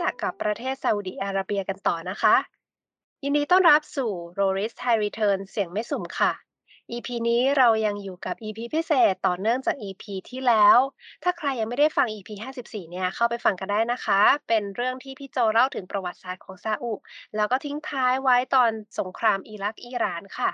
จักกับประเทศซาอุดิอาระเบียกันต่อนะคะ ยินดีต้อนรับสู่ Roris Thai Return เสียงไม่สุ่มค่ะ EP นี้เรายังอยู่กับ EP พิเศษต่อเนื่องจาก EP ที่แล้ว ถ้าใครยังไม่ได้ฟัง EP 54 เนี่ยเข้าไปฟังกันได้นะคะ เป็นเรื่องที่พี่โจเล่าถึงประวัติศาสตร์ของซาอุ แล้วก็ทิ้งท้ายไว้ตอนสงครามอิรักอิหร่านค่ะ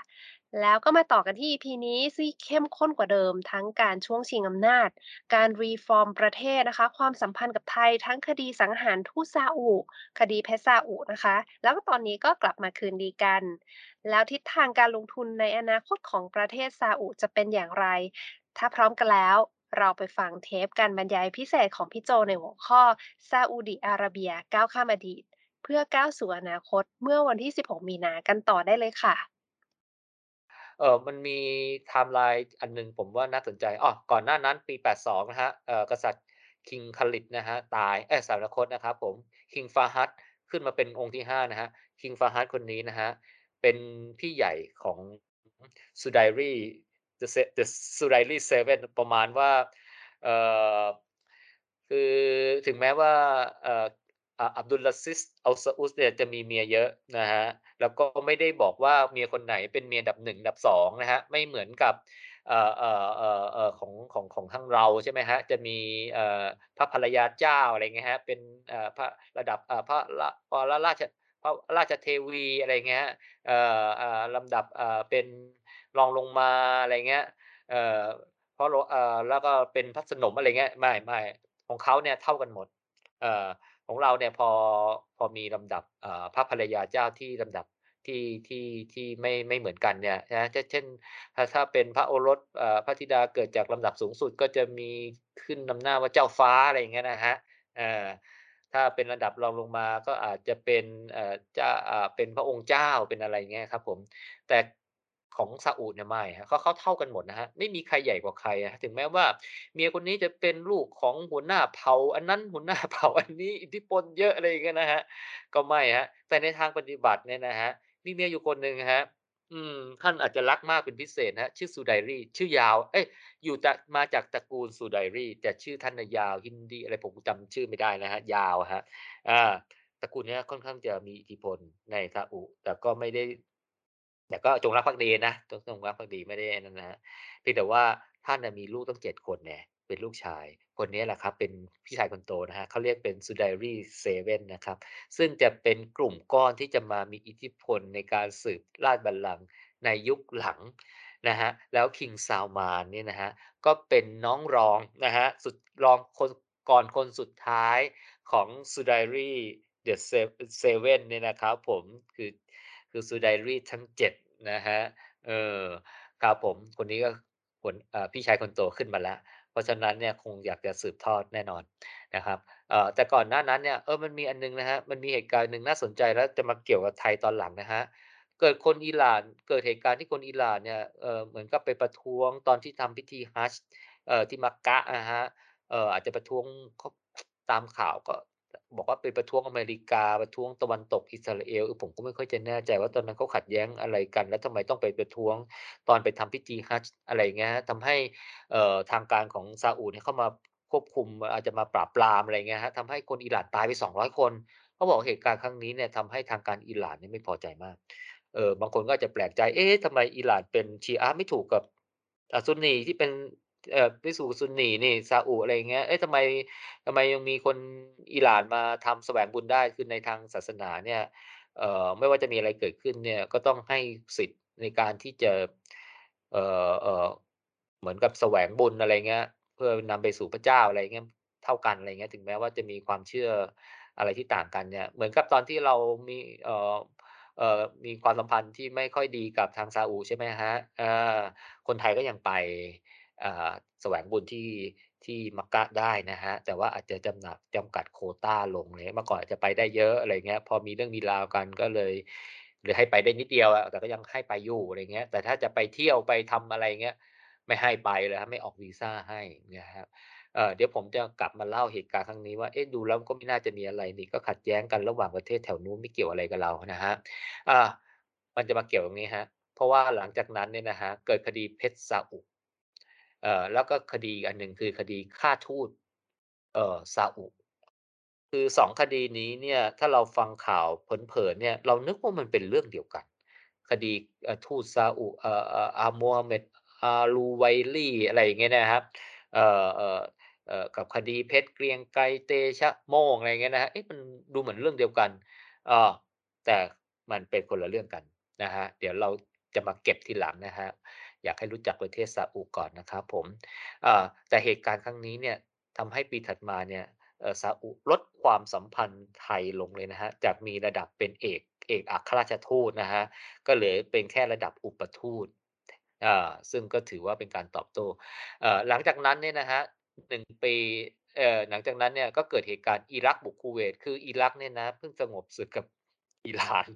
แล้วก็มาต่อกันที่ EP นี้ซึ่งเข้มข้นกว่าเดิม ทั้งการช่วงชิงอำนาจ การ reform ประเทศนะคะ ความสัมพันธ์กับไทย ทั้งคดีสังหารทูตซาอุ คดีเพชรซาอุนะคะ แล้วก็ตอนนี้ก็กลับมาคืนดีกัน แล้วทิศทางการลงทุนในอนาคตของประเทศซาอุจะเป็นอย่างไร ถ้าพร้อมกันแล้วเราไปฟังเทปการบรรยายพิเศษของพี่โจในหัวข้อซาอุดิอาระเบียก้าวข้ามอดีต เพื่อก้าวสู่อนาคตเมื่อวันที่ 16 มีนากันต่อได้เลยค่ะ เออมันมีไทม์ไลน์อันหนึ่งผมว่าน่าสนใจอ้อก่อนหน้านั้นปี 82 นะฮะเอ่อกษัตริย์ King Khalid นะฮะตายเอ๊ยสวรคตนะครับผม King Fahad ขึ้นมาเป็นองค์ที่ 5 นะฮะ King Fahad คนนี้นะฮะเป็นพี่ใหญ่ของ Sudairi The Se The Sudairi Seven ประมาณว่าเอ่อคือถึงแม้ว่าเออ อับดุลลาซิสอัลซาอุดเนี่ยจะมีเมียเยอะนะฮะแล้วก็ไม่ได้บอกว่าเมียคนไหนเป็นเมียดับ1อันดับ2นะฮะไม่เหมือนกับของของของทางเราใช่ไหมฮะจะมีพระภรรยาเจ้าอะไรเงี้ยฮะเป็นพระระดับพระละพระราชพระราชเทวีอะไรเงี้ยลำดับเป็นรองลงมาอะไรเงี้ยเพราะแล้วก็เป็นพระสนมอะไรเงี้ยไม่ไม่ของเขาเนี่ยเท่ากันหมดเอ ของเราเนี่ยพอพอมีลำดับพระภรรยาเจ้าที่ลำดับที่ที่ที่ไม่ไม่เหมือนกันเนี่ยนะเช่นถ้าถ้าเป็นพระโอรสพระธิดาเกิดจากลำดับสูงสุดก็จะมีขึ้นนำหน้าว่าเจ้าฟ้าอะไรอย่างเงี้ยนะฮะถ้าเป็นระดับรองลงมาก็อาจจะเป็นเจะอ่าเป็นพระองค์เจ้าเป็นอะไรเงี้ยครับผมแต่ ของซาอุดเนี่ยไม่ครับเขาเขาเท่ากันหมดนะฮะไม่มีใครใหญ่กว่าใครอะถึงแม้ว่า เมียคนนี้จะเป็นลูกของหัวหน้าเผ่าอันนั้นหัวหน้าเผ่าอันนี้อิทธิพลเยอะอะไรอย่างเงี้ยนะฮะก็ไม่ฮะ แต่ในทางปฏิบัติเนี่ยนะฮะมีเมียอยู่คนหนึ่งฮะ อืม ท่านอาจจะรักมากเป็นพิเศษนะชื่อซูไดรีชื่อยาว เอ๊ยอยู่จะมาจากตระกูลซูไดรีแต่ชื่อท่านยาวฮินดีอะไรผมจำชื่อไม่ได้นะฮะ ยาวฮะ อ่าตระกูลนี้ค่อนข้างจะมีอิทธิพลในซาอุ แต่ก็ไม่ได้ แต่ก็จงรักภักดีนะต้องจงรักภักดีไม่ได้นั่นนะเพียงแต่ว่าท่านมีลูกตั้ง7คนแน่เป็นลูกชาย คนนี้แหละครับเป็นพี่ชายคนโตนะฮะเขาเรียกเป็น Sudairi Seven นะครับ ซึ่งจะเป็นกลุ่มก้อนที่จะมามีอิทธิพลในการสืบราชบัลลังก์ในยุคหลังนะฮะแล้ว King Salman เนี่ยนะฮะก็เป็นน้องรองนะฮะสุดรองคนก่อนคนสุดท้ายของ Sudairi The Se- Seven เนี่ยนะครับผมคือ คือซูไดรี่ทั้ง7นะฮะเออครับผมคนนี้ก็คนพี่ชายคนโตขึ้นมาแล้ว เพราะฉะนั้นเนี่ยคงอยากจะสืบทอดแน่นอนนะครับเออแต่ก่อนหน้านั้นเนี่ยเออมันมีอันหนึ่งนะฮะมันมีเหตุการณ์หนึ่งน่าสนใจแล้วจะมาเกี่ยวกับไทยตอนหลังนะฮะเกิดคนอิหร่านเกิดเหตุการณ์ที่คนอิหร่านเนี่ยเออเหมือนกับไปประท้วงตอนที่ทำพิธีฮัจญ์เอ่อที่มักกะอะฮะเอ่ออาจจะประท้วงตามข่าวก็ บอกว่าไปประท้วงอเมริกาประท้วงตะวันตกอิสราเอลผมก็ไม่ค่อยจะแน่ใจว่าตอนนั้นเขาขัดแย้งอะไรกัน แล้วทำไมต้องไปประท้วงตอนไปทำพิธีฮัจญ์อะไรเงี้ยทำให้ทางการของซาอุดีเข้ามาควบคุมอาจจะมาปราบปรามอะไรเงี้ยฮะทำให้คนอิหร่านตายไป 200 คนเขาบอกเหตุการณ์ครั้งนี้เนี่ยทำให้ทางการอิหร่านเนี่ยไม่พอใจมากเออบางคนก็อาจจะแปลกใจเอ๊ะทำไมอิหร่านเป็นชีอะห์ไม่ถูกกับอ่าซุนนีที่เป็น เอ่อพิสูจน์ซุนนีนี่ซาอุอะไรอย่างเงี้ย เอ๊ะทำไมทำไมยังมีคนอิหร่านมาทำแสวงบุญได้คือในทางศาสนาเนี่ยเอ่อไม่ว่าจะมีอะไรเกิดขึ้นเนี่ยก็ต้องให้สิทธิ์ในการที่จะเอ่อเอ่อเหมือนกับแสวงบุญอะไรเงี้ย เพื่อนำไปสู่พระเจ้าอะไรเงี้ยเท่ากันอะไรเงี้ยถึงแม้ว่าจะมีความเชื่ออะไรที่ต่างกันเนี่ย เหมือนกับตอนที่เรามีเอ่อ เอ่อมีความสัมพันธ์ที่ไม่ค่อยดีกับทางซาอุใช่ไหมครับอคนไทยก็ยังไป แสวงบุญที่ที่มักกะได้นะครับแต่ว่าอาจจะจำหนักจำกัดโควตาลงเงี้ยเมื่อก่อนอาจจะไปได้เยอะอะไรเงี้ยพอมีเรื่องมีราวกันก็เลยเลยให้ไปได้นิดเดียวอะแต่ก็ยังให้ไปอยู่อะไรเงี้ย แต่ถ้าจะไปเที่ยวไปทำอะไรเงี้ยไม่ให้ไปเลยครับไม่ออกวีซ่าให้เงี้ยครับเเดี๋ยวผมจะกลับมาเล่าเหตุการณ์ครั้งนี้ว่าเอ๊ะดูแล้วก็ไม่น่าจะมีอะไรนี่ก็ขัดแย้งกันระหว่างประเทศแถวนู้นไม่เกี่ยวอะไรกับเรานะครับอามันจะมาเกี่ยวตรงนี้ครับเพราะว่าหลังจากนั้นเนี่ยนะครับเกิดคดีเพชรซาอุ เอ่อแล้วก็คดีอันหนึ่งคือคดีฆ่าทูตเอ่อซาอุคือ2คดีนี้เนี่ยถ้าเราฟังข่าวเผินๆเนี่ยเรานึกว่ามันเป็นเรื่องเดียวกัน คดีทูตซาอุเอ่ออาโมฮัมเหม็ดอารูไวรีอะไรอย่างเงี้ยนะครับเอ่อเอ่อกับคดีเพชรเกรียงไกรเตชะโมงอะไรอย่างเงี้ยนะครับเอ๊ะมันดูเหมือนเรื่องเดียวกันออแต่มันเป็นคนละเรื่องกันนะครับเดี๋ยวเราจะมาเก็บทีหลังนะครับ อยากให้รู้จักประเทศซาอุก่อนนะครับผมแต่เหตุการณ์ครั้งนี้เนี่ยทำให้ปีถัดมาเนี่ยซาอุลดความสัมพันธ์ไทยลงเลยนะฮะจากมีระดับเป็นเอกเอกอัครราชทูตนะฮะก็เหลือเป็นแค่ระดับอุปทูตซึ่งก็ถือว่าเป็นการตอบโต้หลังจากนั้นเนี่ยนะครับ1ปีหลังจากนั้นเนี่ยก็เกิดเหตุการณ์อิรักบุกคูเวต คืออิรักเนี่ยนะเพิ่งสงบศึกกับอิหร่าน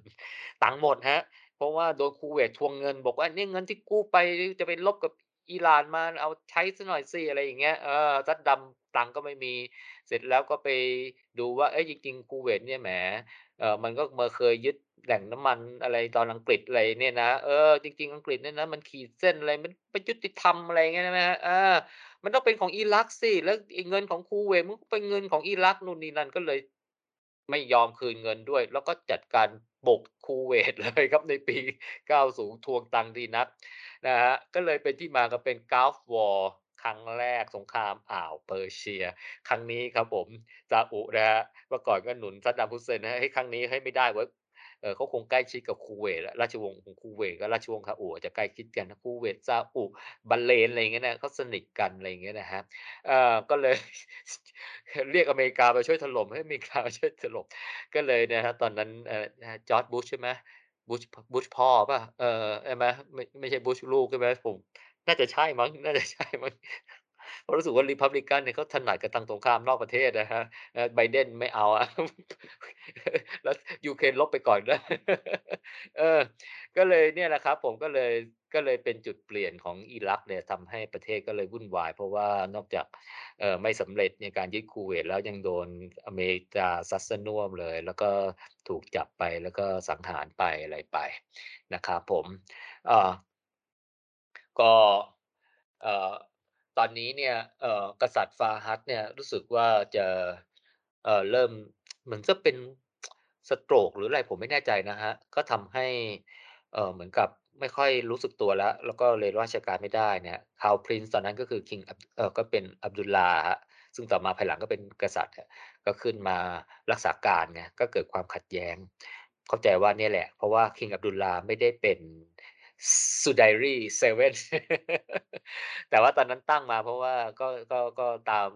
ตังหมดครับ เพราะว่าโดนคูเวตทวงเงิน บอกว่าเนี่ยเงินที่กู้ไปจะไปรบกับอิหร่านมาเอาใช้เสียหน่อยสิอะไรอย่างเงี้ยเออซัดดัมตังก็ไม่มีเสร็จแล้วก็ไปดูว่าเอ๊ยจริงๆคูเวตเนี่ยแหมเออมันก็มาเคยยึดแหล่งน้ำมันอะไรตอนอังกฤษอะไรเนี่ยนะเออจริง ๆ อังกฤษเนี่ยนะมันขีดเส้นอะไรมันไม่ยุติธรรมอะไรเงี้ยใช่ไหมครับอมันต้องเป็นของอิรักสิแล้วเงินของคูเวตมันก็เป็นเงินของอิรักนู่นนี่นั่นก็เลย ไม่ยอมคืนเงินด้วย แล้วก็จัดการ บุกคูเวตเลยครับในปี 90 ทวงตังดีนักนะฮะก็เลยเป็นที่มาก็เป็น Gulf War ครั้งแรกสงครามอ่าวเปอร์เซีย ครั้งนี้ครับผมซาอุนะฮะเมื่อก่อนก็หนุนซัดดัมฮุสเซนนะฮะให้ครั้งนี้ให้ไม่ได้ว้ย เออเขาคงใกล้ชิดกับคูเวตอะราชวงศ์ของคูเวตกับราชวงศ์ซาอุอาจะใกล้ชิดกันคูเวตซาอุบาห์เรนอะไรเงี้ยนะเขาสนิทกันอะไรเงี้ยนะครับเออก็เลยเรียกอเมริกามาช่วยถล่มให้อเมริกามาช่วยถล่มก็เลยนะครับตอนนั้นเอ่อจอร์จบุชใช่ไหมบุชบุชพ่อเปล่าเออใช่ไหมไม่ไม่ใช่บุชลูกใช่ไหมผมน่าจะใช่มั้ง น่าจะใช่มั้ง เพราะรู้สึกว่า Republican เนี่ยเขาถนัดกับทางสงครามนอกประเทศนะครับเออ Biden ไม่เอาอะแล้วยูเครนลบไปก่อนด้วยเออ ก็เลยเนี่ยแหละครับ ผมก็เลยก็เลยเป็นจุดเปลี่ยนของอิรักเนี่ยทำให้ประเทศก็เลยวุ่นวาย เพราะว่านอกจากไม่สำเร็จในการยึดคูเวตแล้วยังโดนอเมริกาซัดสียน่วมเลย แล้วก็ถูกจับไปแล้วก็สังหารไปอะไรไปนะครับผมอ่อก็เอ่อ ตอนนี้เนี่ยเอ่อกษัตริย์ฟาฮัดเนี่ยรู้สึกว่าจะเอ่อเริ่มเหมือนจะเป็น stroke หรืออะไรผมไม่แน่ใจนะครับก็ทำให้เอ่อเหมือนกับไม่ค่อยรู้สึกตัวแล้ว แล้วก็เลยราชการไม่ได้เนี่ย Crown Prince ตอนนั้นก็คือ King อับเอ่อก็เป็นอับดุลลาห์ซึ่งต่อมาภายหลังก็เป็นกษัตริย์ก็ขึ้นมารักษาการไงก็เกิดความขัดแย้ง เข้าใจว่าเนี่ยแหละ เพราะว่า King อับดุลลาห์ไม่ได้เป็น Sudairi 7แต่ว่าตอนนั้นตั้งมาเพราะว่าก็ก็ก็ตาม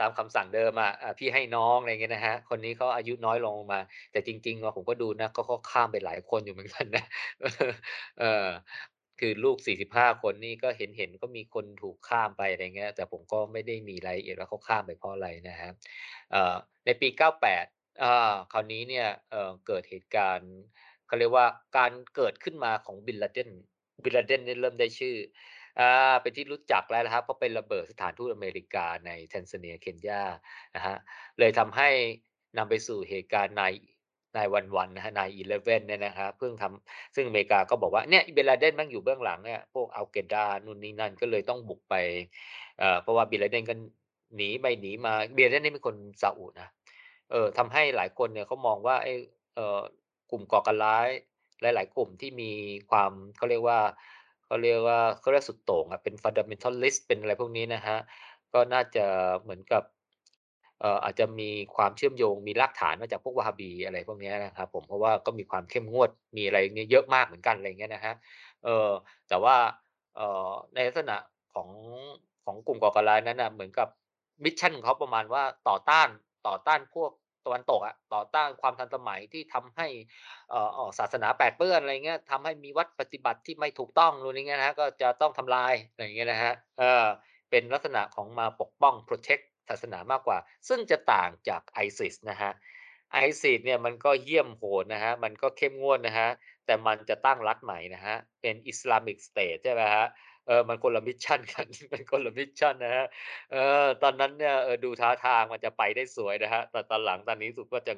ตามคำสั่งเดิมอะอ่าพี่ให้น้องอะไรเงี้ยนะครับคนนี้เขาอายุน้อยลงมา แต่จริงๆอะผมก็ดูนะเขาก็ข้ามไปหลายคนอยู่เหมือนกันนะเออคือลูก 45 คนนี่ก็เห็นๆก็มีคนถูกข้ามไปอะไรเงี้ย แต่ผมก็ไม่ได้มีรายละเอียดว่าเขาข้ามไปเพราะอะไรนะครับเอ่อในปี 98อาคราวนี้เนี่ยเกิดเหตุการณ์ เขาเรียกว่าการเกิดขึ้นมาของ Bin Laden Bin Laden เนี่ยเริ่มได้ชื่ออาเป็นที่รู้จักแล้วนะครับเพราะไประเบิดสถานทูตอเมริกาใน Tanzania เคนยานะครับเลยทำให้นำไปสู่เหตุการณ์9 9/11นวันนะครับ9/11เว่นเนี่ยนะครับเพิ่งทำซึ่งอเมริกาก็บอกว่าเนี่ย Bin Laden แม่งอยู่เบื้องหลังเนี่ยพวก Al Qaeda นู่นนี่นั่นก็เลยต้องบุกไปเอ่อเพราะว่า Bin Laden ก็หนีไปหนีมา Bin Laden นี่เป็นคนซาอุนะเอ่อทำให้หลายคนเนี่ยเขามองว่าไอ้เอ่อ กลุ่มก่อการร้ายหลาย ๆ กลุ่มที่มีความเขาเรียกว่าเขาเรียกว่าเขาเรียกสุดโต่งอะเป็น fundamentalist เป็นอะไรพวกนี้นะครับก็น่าจะเหมือนกับเอ่ออาจจะมีความเชื่อมโยงมีรากฐานมาจากพวกวะฮาบีอะไรพวกนี้นะครับผมเพราะว่าก็มีความเข้มงวดมีอะไรเงี้ยเยอะมากเหมือนกันอะไรเงี้ยนะครับเออแต่ว่าเอ่อในลักษณะของของกลุ่มก่อการร้ายนั้นน่ะเหมือนกับมิสชันของเขาประมาณว่าต่อต้านต่อต้านพวก ตะวันตกอะต่อต้านความทันสมัยที่ทำให้ออกศาสนาแปดเปื้อนอะไรเงี้ยทำให้มีวัตรปฏิบัติที่ไม่ถูกต้องนู่นนี่เงี้ยนะครับก็จะต้องทำลายอะไรเงี้ยนะครับเออเป็นลักษณะของมาปกป้อง protect ศาสนามากกว่า ซึ่งจะต่างจาก ISIS นะครับ ISIS เนี่ยมันก็เหี้ยมโหดนะครับมันก็เข้มงวดนะครับแต่มันจะตั้งรัฐใหม่นะครับเป็น Islamic State ใช่ไหมครับ เออมันคนละ mission กันมันคนละ mission นะครับเออตอนนั้นเนี่ยเออดูท่าทางมันจะไปได้สวยนะครับแต่ตอนหลังตอนนี้รู้สึกว่าจะ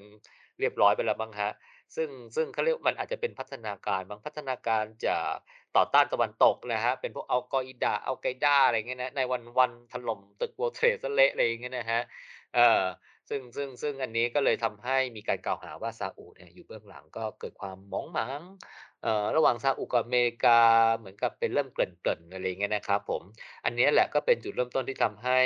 เรียบร้อยไปแล้วมั้งครับซึ่งซึ่งเขาเรียกมันอาจจะเป็นพัฒนาการบางพัฒนาการจากต่อต้านตะวันตกนะครับเป็นพวก Al Qaeda Al Qaeda อะไรเงี้ยนะในวันๆถล่มตึก World Trade เสียเละอะไรเงี้ยนะครับเออ ซึ่งซึ่งซึ่งอันนี้ก็เลยทำให้มีการกล่าวหาว่าซาอุเนี่ยอยู่เบื้องหลังก็เกิดความมองหมางเอ่อระหว่างซาอุกับอเมริกาเหมือนกับเป็นเริ่มเกริ่นๆอะไรอย่างเงี้ยนะครับผมอันนี้แหละก็เป็นจุดเริ่มต้นที่ทำให้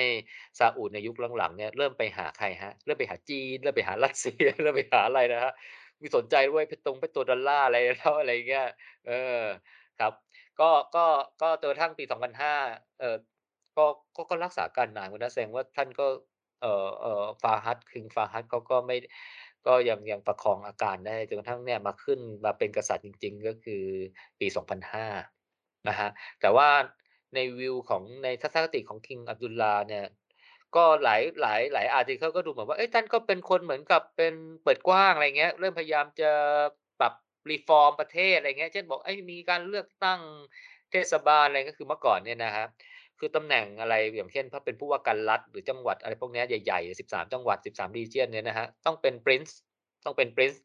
ซาอุในยุคหลังๆเนี่ยเริ่มไปหาใครครับเริ่มไปหาจีนเริ่มไปหารัสเซียเริ่มไปหาอะไรนะครับมีสนใจด้วย Petong Petrodollar อะไรแล้วอะไรเงี้ยเออครับ ก็ก็ก็จนกระทั่งปี 2005เออก็ก็ก็รักษาการนานอยู่นะแสดงว่าท่านก็ เอ่อ เอ่อ Fahad King Fahad เขาก็ไม่ ก็ยัง ยังประคองอาการได้ จนกระทั่งเนี่ยมาขึ้น มาเป็นกษัตริย์จริง ๆ ก็คือปี 2005 นะครับ แต่ว่าในวิวของ ในทัศนคติของ King Abdullah เนี่ย ก็หลาย หลาย หลายอาร์ติเคิลก็ดูเหมือนว่าเฮ้ท่านก็เป็นคนเหมือนกับเป็นเปิดกว้าง อะไรเงี้ย เริ่มพยายามจะปรับ reform ประเทศ อะไรเงี้ย เช่น บอกเฮ้ยมีการเลือกตั้งเทศบาล อะไร ก็คือเมื่อก่อนเนี่ยนะครับ คือตำแหน่งอะไรอย่างเช่นถ้าเป็นผู้ว่าการรัฐหรือจังหวัดอะไรพวกนี้ใหญ่ๆ 13 จังหวัด 13 region เนี่ยนะครับต้องเป็น Prince ต้องเป็น Prince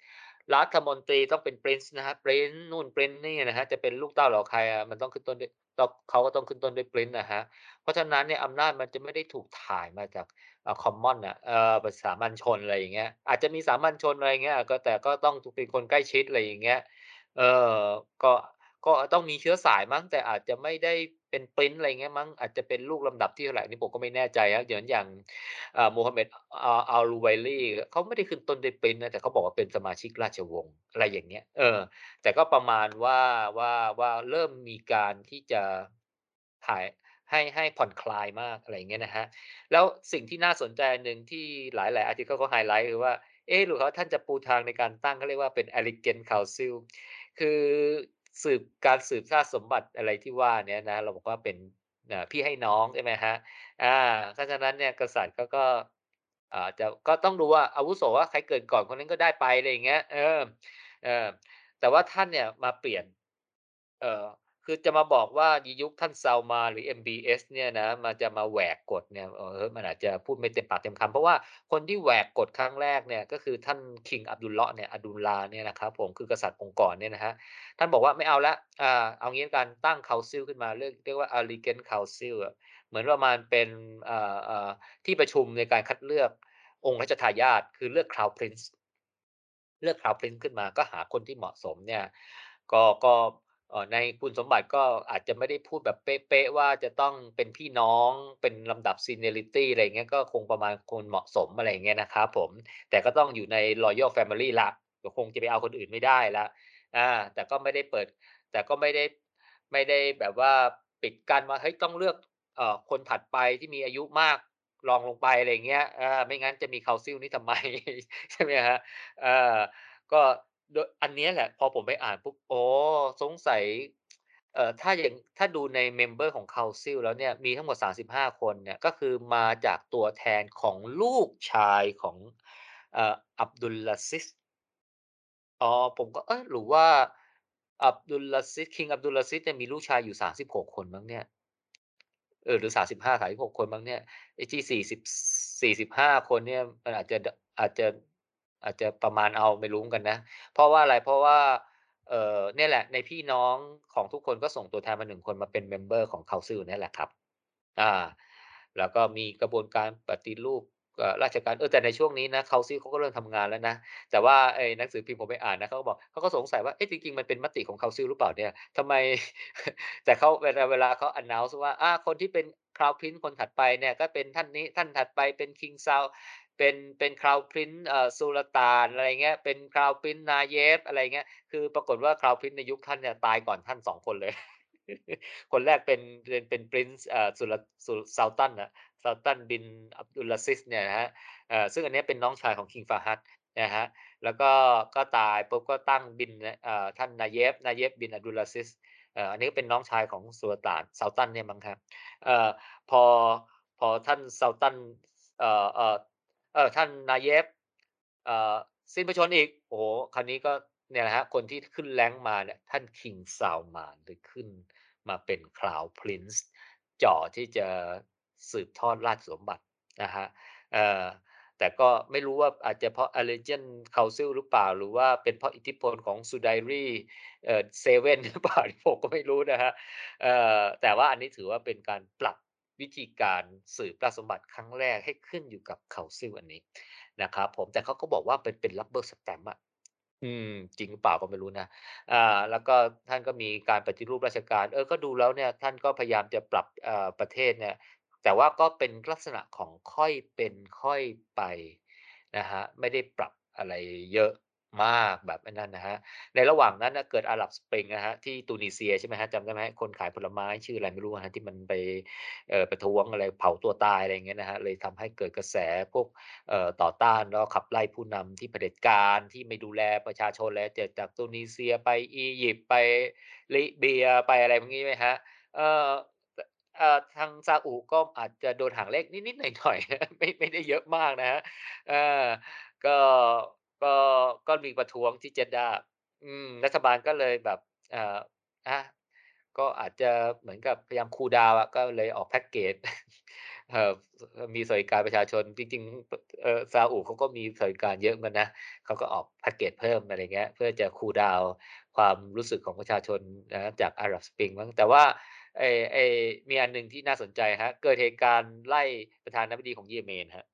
รัฐมนตรีต้องเป็น Prince นะครับ Prince นู่น Prince นี่นะครับจะเป็นลูกเต้าหล่าใครอะมันต้องขึ้นต้นด้วยต้องเขาก็ต้องขึ้นต้นด้วย Prince อะครับเพราะฉะนั้นเนี่ยอำนาจมันจะไม่ได้ถูกถ่ายมาจากคอ่า common อะเอ่อสามัญชนอะไรอย่างเงี้ยอาจจะมีสามัญชนอะไรอย่างเงี้ยก็แต่ก็ต้องเป็นคนใกล้ชิดอะไรอย่างเงี้ยเออก็ ก็ต้องมีเชื้อสายมั้ง แต่อาจจะไม่ได้เป็น Prince อะไรเงี้ยมั้งอาจจะเป็นลูกลำดับที่เท่าไหรอันนี้ผมก็ไม่แน่ใจครับเหมือนอย่างอ่า Mohammed อ่า Al Ruwaili เขาไม่ได้ขึ้นต้นด้วย Prince นะแต่เขาบอกว่าเป็นสมาชิกราชวงศ์อะไรอย่างเงี้ย เออ แต่ก็ประมาณว่าว่าว่าเริ่มมีการที่จะถ่ายให้ให้ผ่อนคลายมากอะไรเงี้ยนะครับแล้วสิ่งที่น่าสนใจหนึ่งที่หลาย ๆ อาร์ติเคิลเขาไฮไลต์คือว่าเอ๊ะหรือว่าท่านจะปูทางในการตั้งเขาเรียกว่าเป็น Arrogant Council คือ สืบการสืบทราบสมบัติอะไรที่ว่าเนี้ยนะเราบอกว่าเป็นพี่ให้น้องใช่ไหมฮะ อ่าเพราะฉะนั้นเนี่ยกษัตริย์เขาก็อ่าจะก็ต้องดูว่าอาวุโสว่าใครเกิดก่อนคนนั้นก็ได้ไปอะไรอย่างเงี้ย เออ เออ แต่ว่าท่านเนี่ยมาเปลี่ยน เอ่อ คือจะมาบอกว่ายุคท่านซาลมาหรือ MBS เนี่ยนะมันจะมาแหวกกฎเนี่ยเออมันอาจจะพูดไม่เต็มปากเต็มคำเพราะว่าคนที่แหวกกฎครั้งแรกเนี่ยก็คือท่าน King Abdullah เนี่ย Abdullah เนี่ยนะครับผมคือกษัตริย์องค์ก่อนเนี่ยนะครับท่านบอกว่าไม่เอาล้วอ่าเอางี้กันตั้ง Council ขึ้นมาเรียกเรียกว่า Arrogant Council อะเหมือนประมาณเป็นอ่าอ่าที่ประชุมในการคัดเลือกองค์รัชทายาทคือเลือก Crown Prince เลือก Crown Prince ขึ้นมาก็หาคนที่เหมาะสมเนี่ยก็ก็ ในคุณสมบัติก็อาจจะไม่ได้พูดแบบเป๊ะๆว่าจะต้องเป็นพี่น้องเป็นลำดับ Seniority อะไรเงี้ยก็คงประมาณคนเหมาะสมอะไรเงี้ยนะครับผมแต่ก็ต้องอยู่ใน Royal Family แล้วก็คงจะไปเอาคนอื่นไม่ได้ล้วอาแต่ก็ไม่ได้เปิด แต่ก็ไม่ได้ไม่ได้แบบว่าปิดกั้นว่าเฮ้ยต้องเลือกเอ่อคนถัดไปที่มีอายุมากรองลงไปอะไรเงี้ยอ่าไม่งั้นจะมี Council นี้ทำไม ใช่ไหมครับเออก็ โดยอันเนี้ยแหละ พอผมไปอ่านปุ๊บโอ๋อสงสัย เอ่อถ้าอย่างถ้าดูในเมมเบอร์ของ Council แล้วเนี่ยมีทั้งหมด 35 คนเนี่ยก็คือมาจากตัวแทนของลูกชายของเอ่อ Abdulaziz อ๋อผมก็เอ๊ะหรือว่าอับดุลลาซิด King อับดุลลาซิดเนี่ยมีลูกชายอยู่ 36 คนมั้งเนี่ยเออหรือ35-36คนมั้งเนี่ยไอ้ที่40 45คนเนี่ยมันอาจจะอาจจะ อาจจะประมาณเอาไม่รู้กันนะ เพราะว่าอะไรเพราะว่าเออเนี่ยแหละในพี่น้องของทุกคนก็ส่งตัวแทนมา1คนมาเป็นเมมเบอร์ของ Council เนี่ยแหละครับอ่าแล้วก็มีกระบวนการปฏิรูปราชการเออแต่ในช่วงนี้นะ Council เขาก็เริ่มทำงานแล้วนะแต่ว่าไอ้หนังสือพิมพ์ผมไปอ่านนะเขาก็บอกเขาก็สงสัยว่าเอ๊ะจริงๆมันเป็นมติของ Council หรือเปล่าเนี่ยทำไม แต่เขาเวลาเวลาเขา announce ว่าอาคนที่เป็น Crown Prince คนถัดไปเนี่ยก็เป็นท่านนี้ท่านถัดไปเป็น King Saud เป็นเป็น Crown Prince เอ่อ Sultan อะไรเงี้ยเป็น Crown Prince Nayef อะไรเงี้ยคือปรากฏว่า Crown Prince ในยุคท่านเนี่ยตายก่อนท่าน2คนเลย คนแรกเป็นเป็นเป็น Prince เอ่อสุลสุ Sultan อะ Sultan bin Abdulaziz เนี่ยนะครับเอ่อซึ่งอันเนี้ยเป็นน้องชายของ King Fahd นะครับแล้วก็ก็ตายปุ๊บก็ตั้งบินเอ่อท่าน Nayef Nayef bin Abdulaziz เอ่ออันนี้ก็เป็นน้องชายของสุลต่าน Sultan เนี่ยมั้งครับเอ่อพอพอท่าน Sultan เอ่อเอ่อ เออท่าน Nayef เอ่อสิ้นพระชนอีก โอ้โฮคราวนี้ก็เนี่ยแหละคนที่ขึ้น rank มาเนี่ยท่าน King Salman เลยขึ้นมาเป็น Crown Prince จ่อที่จะสืบทอดราชสมบัตินะครับเอ่อแต่ก็ไม่รู้ว่าอาจจะเพราะ Allegiance Council หรือเปล่า หรือว่าเป็นเพราะอิทธิพลของ Sudairi เอ่อเซเว่นหรือเปล่าผมก็ไม่รู้นะครับเออแต่ว่าอันนี้ถือว่าเป็นการปรับ วิธีการสืบราชสมบัติครั้งแรกให้ขึ้นอยู่กับ Council อันนี้นะครับผมแต่เขาก็บอกว่าเป็นเป็น rubber stamp อะอืมจริงเปล่าก็ไม่รู้นะอ่าแล้วก็ท่านก็มีการปฏิรูปราชการ เออก็ดูแล้วเนี่ยท่านก็พยายามจะปรับอ่ประเทศเนี่ย แต่ว่าก็เป็นลักษณะของค่อยเป็นค่อยไปนะครับไม่ได้ปรับอะไรเยอะ มากแบบนั่นนะครับในระหว่างนั้นนะเกิดอาหรับสปริงนะครับที่ตูนิเซียใช่ไหมครับจำได้ไหมคนขายผลไม้ชื่ออะไรไม่รู้อะที่มันไปประท้วงอะไรเผาตัวตายอะไรอย่างเงี้ยนะครับเลยทำให้เกิดกระแสพวกต่อต้านแล้วขับไล่ผู้นำที่เผด็จการที่ไม่ดูแลประชาชนแล้วจจากตูนิเซียไปอียิปต์ไปลิเบียไปอะไรพวกนี้ไหมครับเอ่อตเอ่อทางซาอุก็อาจจะโดนหางเลขนิดๆหน่อยๆไม่ไม่ได้เยอะมากนะครับเออก็ ก็ก็มีประท้วงที่ Jeddah อืมรัฐบาลก็เลยแบบอ่ออาก็อาจจะเหมือนกับพยายามคูดาวอะก็เลยออกแพ็กเกจอ่อเอ่อมีสวัสดิการประชาชนจริงๆเอ่อซาอุเขาก็มีสวัสดิการเยอะเหมือนกันนะเขาก็ออกแพ็กเกจเพิ่มอะไรเงี้ย เพื่อจะคูดาวความรู้สึกของประชาชนนะจาก Arab Spring มั้งแต่ว่าไอ้ไอ้มีอันหนึ่งที่น่าสนใจครับเกิดเหตุการณ์ไล่ประธานาธิบดีของเยเมนครับ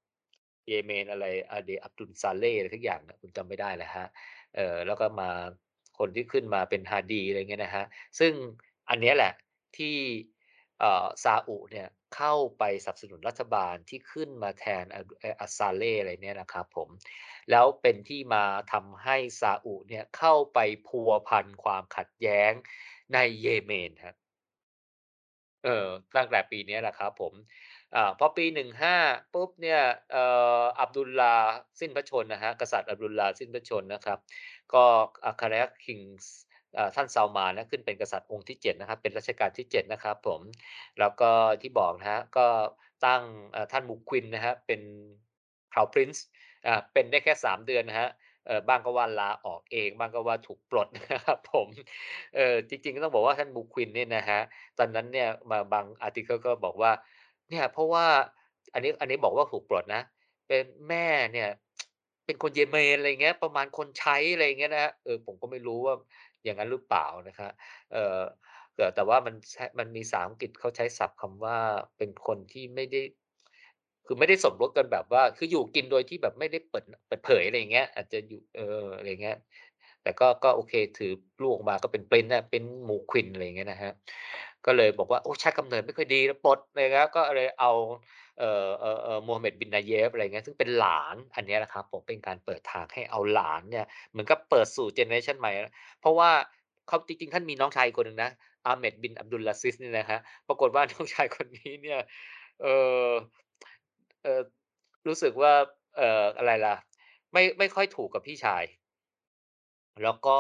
เยเมนอะไร Ade Abdul Saleh อะไรสักอย่างเนี่ยผมจำไม่ได้แล้วครับเออแล้วก็มาคนที่ขึ้นมาเป็น Hadi อะไรเงี้ยนะครับซึ่งอันนี้แหละที่เอ่อซาอุเนี่ยเข้าไปสนับสนุนรัฐบาลที่ขึ้นมาแทนอัสซาเลห์อะไรเนี่ยนะครับผมแล้วเป็นที่มาทำให้ซาอุเนี่ยเข้าไปพัวพันความขัดแย้งในเยเมนครับเออตั้งแต่ปีนี้แหละครับผม อ่าพอปี 15ปุ๊บเนี่ยอับดุลลาสิ้นพระชนนะครับกษัตริย์อับดุลลาสิ้นพระชนนะครับ ก็อัครราคิงส์ท่านซัลมานนะขึ้นเป็นกษัตริย์องค์ที่7นะครับเป็นรัชกาลที่ 7 นะครับผม แล้วก็ที่บอกนะครับก็ตั้งท่าน Muqwin นะครับเป็น Crown Prince อ่าเป็นได้แค่ 3 เดือนนะครับเอ่อบ้างก็ว่าลาออกเอง บ้างก็ว่าถูกปลดนะครับผมเออจริงๆก็ต้องบอกว่าท่าน Muqwin เนี่ยนะครับตอนนั้นเนี่ยมาบางอาร์ติเคิลก็บอกว่า เนี่ย เพราะว่าอันนี้อันนี้บอกว่าถูกปลดนะ เป็นแม่เนี่ย เป็นคนเยเมนอะไรเงี้ย ประมาณคนใช้อะไรเงี้ยนะเออผมก็ไม่รู้ว่าอย่างนั้นหรือเปล่านะครับเออแต่ว่ามันใช้มันมีภาษาอังกฤษเขาใช้ศัพท์คำว่าเป็นคนที่ไม่ได้ คือไม่ได้สมรสกันแบบว่า คืออยู่กินโดยที่แบบไม่ได้เปิดเปิดเผยอะไรเงี้ย อาจจะอยู่เอออะไรเงี้ยแต่ก็ก็โอเคถือลูกออกมาก็เป็น Prince อะ Prince Muqwin อะไรเงี้ยนะครับ ก็เลยบอกว่าโอ้ชาติกำเนิดไม่ค่อยดีปลดอะไรเงี้ยก็เลยเอาเอ่อเอ่อเอ่อ Mohammed bin Nayef อะไรเงี้ยซึ่งเป็นหลานอันนี้แหละครับผมเป็นการเปิดทางให้เอาหลานเนี่ยเหมือนกับเปิดสู่เจเนอเรชันใหม่ เพราะว่าเขาจริงๆท่านมีน้องชายคนหนึ่งนะ Ahmed bin Abdulaziz เนี่ยนะครับปรากฏว่าน้องชายคนนี้เนี่ยเอ่อเอ่อรู้สึกว่าเอ่ออะไรล่ะ ไม่ไม่ค่อยถูกกับพี่ชาย แล้วก็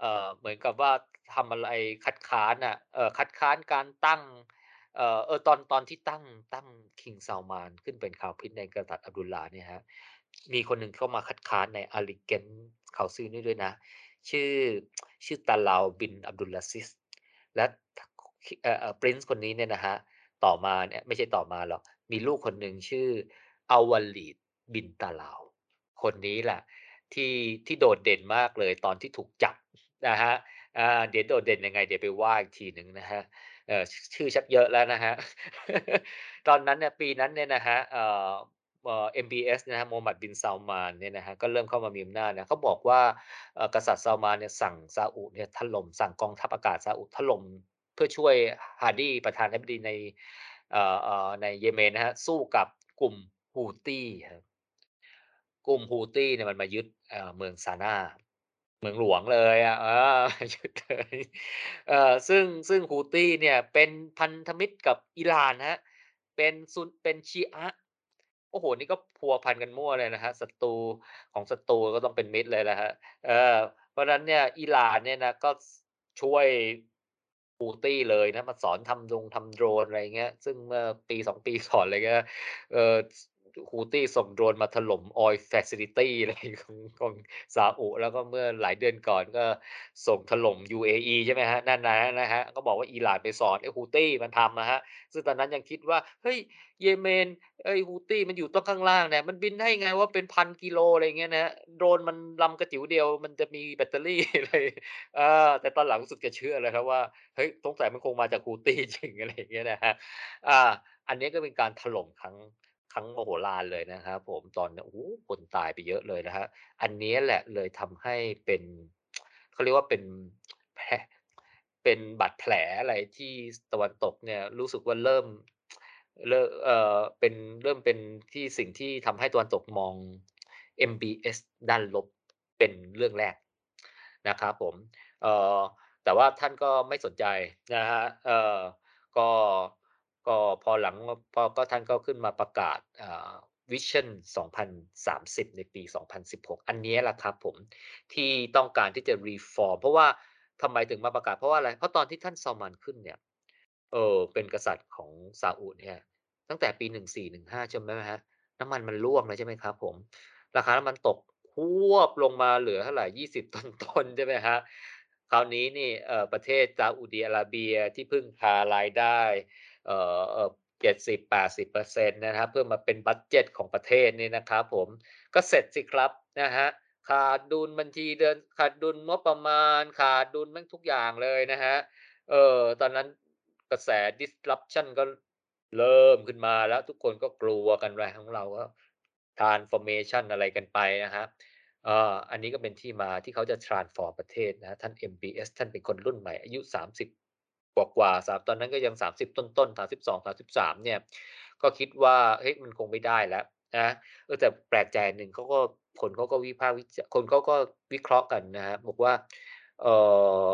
เอ่อเหมือนกับว่า ทำอะไรคัดค้านน่ะเออคัดค้านการตั้งเออเออตอนตอนที่ตั้งตั้ง King Salman ขึ้นเป็น Crown Prince ในกษัตริย์อับดุลลาเนี่ยครับมีคนหนึ่งเข้ามาคัดค้านใน Elegant Council นี่ด้วยนะ ชื่อชื่อ Talal bin Abdulaziz และเอ่อเอ่อ Prince คนนี้เนี่ยนะครับต่อมาเนี่ยไม่ใช่ต่อมาหรอกมีลูกคนหนึ่งชื่อ Al-Walid bin Talal คนนี้แหละที่ที่โดดเด่นมากเลยตอนที่ถูกจับนะครับอ่าเดี๋ยวโดดเด่นยังไง เดี๋ยวไปว่าอีกทีหนึ่งนะครับเออชื่อชักเยอะแล้วนะครับตอนนั้นเนี่ยปีนั้นเนี่ยนะครับเอ่อเอ่อ MBS นะครับ Mohammed bin Salman เนี่ยนะครับก็เริ่มเข้ามามีอำนาจนะเขาบอกว่ากษัตริย์ Salman เนี่ยสั่งซาอุเนี่ยถล่มสั่งกองทัพอากาศซาอุถล่มเพื่อช่วย Hadi ประธานาธิบดีในเอ่อเอ่อในเยเมนนะครับสู้กับกลุ่ม Houthi ครับกลุ่ม Houthi เนี่ยมันมายึดเอ่อเมืองซานา เมืองหลวงเลยอะเออยึดเลยเอ่อซึ่งซึ่ง Houthi เนี่ยเป็นพันธมิตรกับอิหร่านครับเป็นซุนเป็นชีอะโอ้โฮนี่ก็พัวพันกันมั่วเลยนะครับศัตรูของศัตรูก็ต้องเป็นมิตรเลยแหละเออเพราะนั้นเนี่ยอิหร่านเนี่ยนะก็ช่วย Houthi เลยนะมาสอนทำดงทำโดรนอะไรเงี้ย ซึ่งเมื่อปี2ปีก่อนอะไรเงี้ยเอ่อ Houthi ส่งโดรนมาถล่ม Oil Facility อะไรของของซาอุแล้วก็เมื่อหลายเดือนก่อนก็ส่งถล่ม UAE ใช่ไหมครับนั่นนะนะครับก็บอกว่าอิหร่านไปสอนไอ้ Houthi มันทำอะครับซึ่งตอนนั้นยังคิดว่า เฮ้ย เยเมนไอ้ Houthi มันอยู่ต้องข้างล่างเนี่ย มันบินได้ไงว่าเป็นพันกิโลอะไรเงี้ยนะโดรนมันลำกระจิ๋วเดียวมันจะมีแบตเตอรี่อะไรเออแต่ตอนหลังรู้สึกจะเชื่อเลยครับว่า เฮ้ยสงสัยมันคงมาจาก Houthi จริงอะไรเงี้ยนะครับอาอันนี้ก็เป็นการถล่มครั้ง รั้งมโหฬารเลยนะครับผมตอนนั้โอ้คนตายไปเยอะเลยนะครับอันนี้แหละเลยทำให้เป็นเขาเรียกว่าเป็นแผลเป็นบาดแผลอะไรที่ตะวันตกเนี่ยรู้สึกว่าเริ่มเริ่มเอ่อเป็นเริ่มเป็นที่สิ่งที่ทำให้ตะวันตกมอง MBS ด้านลบเป็นเรื่องแรกนะครับผมเอ่อแต่ว่าท่านก็ไม่สนใจนะครับเอ่อก็ ก็พอหลังพอก็ท่านก็ขึ้นมาประกาศอ่า Vision 2030 ในปี 2016 อันนี้แหละครับผมที่ต้องการที่จะ reform เพราะว่าทำไมถึงมาประกาศเพราะว่าอะไร เพราะตอนที่ท่าน Salman ขึ้นเนี่ยเออเป็นกษัตริย์ของซาอุดเนี่ยตั้งแต่ปี 14-15จำได้ไหมครับน้ำมันมันร่วงเลยใช่ไหมครับผม ราคาน้ำมันตกพรวบลงมาเหลือเท่าไหร่ 20 ต้นๆใช่ไหมครับคราวนี้นี่เออประเทศซาอุดิอาระเบียที่พึ่งพารายได้ เอ่อเอ่อ70-80%นต์นะครับเพื่อมาเป็นบัดเจ็ตของประเทศนี่นะครับผมก็เสร็จสิครับนะครับขาดดุลบัญชีเดือนขาดดุลงบประมาณ ขาดดุลแม่งทุกอย่างเลยนะครับเอ่อตอนนั้นกระแส disruption ก็เริ่มขึ้นมาแล้วทุกคนก็กลัวกันไปของเราก็ transformation อะไรกันไปนะครับเอ่ออันนี้ก็เป็นที่มาที่เขาจะ transform ประเทศนะท่าน MBS ท่านเป็นคนรุ่นใหม่อายุ 30 กว่าๆสามตอนนั้นก็ยัง30ต้นๆ32-33เนี่ย ก็คิดว่าเฮ้ยมันคงไม่ได้แล้วนะเออแต่แปลกใจหนึ่งเขาก็คนเขาก็วิพากษ์วิจคนเขาก็วิเคราะห์กันนะครับบอกว่าเอ่อ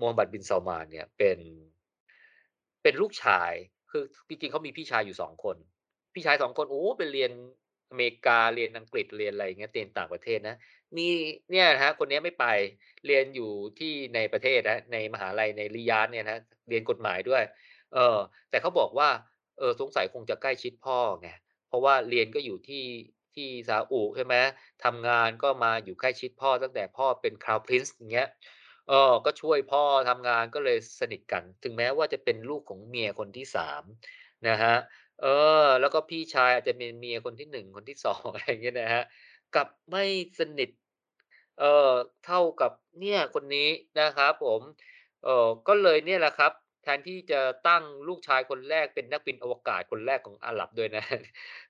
Mohammed bin Salman เนี่ยเป็นเป็นลูกชาย คือจริงๆเขามีพี่ชายอยู่2คน พี่ชาย2คนโอ้ไปเรียนอเมริกาเรียนอังกฤษเรียนอะไรอย่างเงี้ยเรียนต่างประเทศนะ มีเนี่ยนะครับคนนี้ไม่ไปเรียนอยู่ที่ในประเทศนะในมหาลัยใน Riyadh เนี่ยนะเรียนกฎหมายด้วย เออ แต่เขาบอกว่าเออสงสัยคงจะใกล้ชิดพ่อไงเพราะว่าเรียนก็อยู่ที่ที่ซาอุใช่ไหมทำงานก็มาอยู่ใกล้ชิดพ่อตั้งแต่พ่อเป็น Crown Prince อย่างเงี้ยเออก็ช่วยพ่อทำงานก็เลยสนิทกัน ถึงแม้ว่าจะเป็นลูกของเมียคนที่3นะครับเออ แล้วก็พี่ชายอาจจะเป็นเมียคนที่1คนที่2องอะไรเงี้ยนะครับ กลับไม่สนิท เอ่อ เท่ากับเนี่ยคนนี้นะครับผม เอ่อ ก็เลยเนี่ยแหละครับ แทนที่จะตั้งลูกชายคนแรกเป็นนักบินอวกาศคนแรกของอาหรับด้วยนะ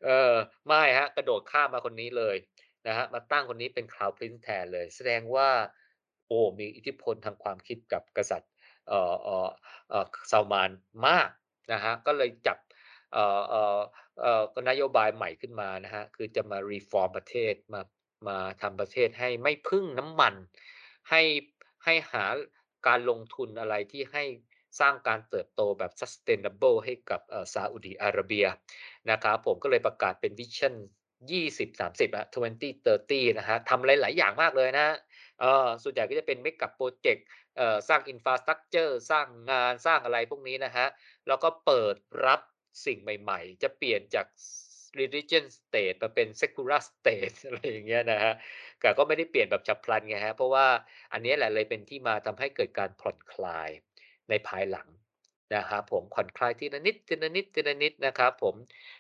เออ ไม่ครับกระโดดข้ามมาคนนี้เลยนะครับมาตั้งคนนี้เป็น Crown Prince แทนเลย แสดงว่า โอ้ มีอิทธิพลทางความคิดกับกษัตริย์ เอ่อ เอ่อ เอ่อ Salman มากนะครับก็เลยจับ เอ่อ เอ่อ ก็นโยบายใหม่ขึ้นมานะครับคือจะมา reform ประเทศมามาทำประเทศให้ไม่พึ่งน้ำมัน ให้ให้หาการลงทุนอะไรที่ให้สร้างการเติบโตแบบ sustainable ให้กับอ่อซาอุดิอาระเบียนะครับผมก็เลยประกาศเป็น Vision 2030อะ2030 นะครับทำหลาย ๆ อย่างมากเลยนะเอ่อส่วนใหญ่ก็จะเป็น Mega พรเจกต์เอ่อสร้าง infrastructure สร้างงานสร้างอะไรพวกนี้นะครับแล้วก็เปิดรับ สิ่งใหม่ๆ จะเปลี่ยนจาก religion state มาเป็น secular state อะไรอย่างเงี้ยนะครับแต่ก็ไม่ได้เปลี่ยนแบบฉับพลันไงครับเพราะว่าอันนี้แหละเลยเป็นที่มาทำให้เกิดการผ่อนคลายในภายหลังนะครับผมผ่อนคลายทีละนิดทีละนิดทีละนิดนะครับผม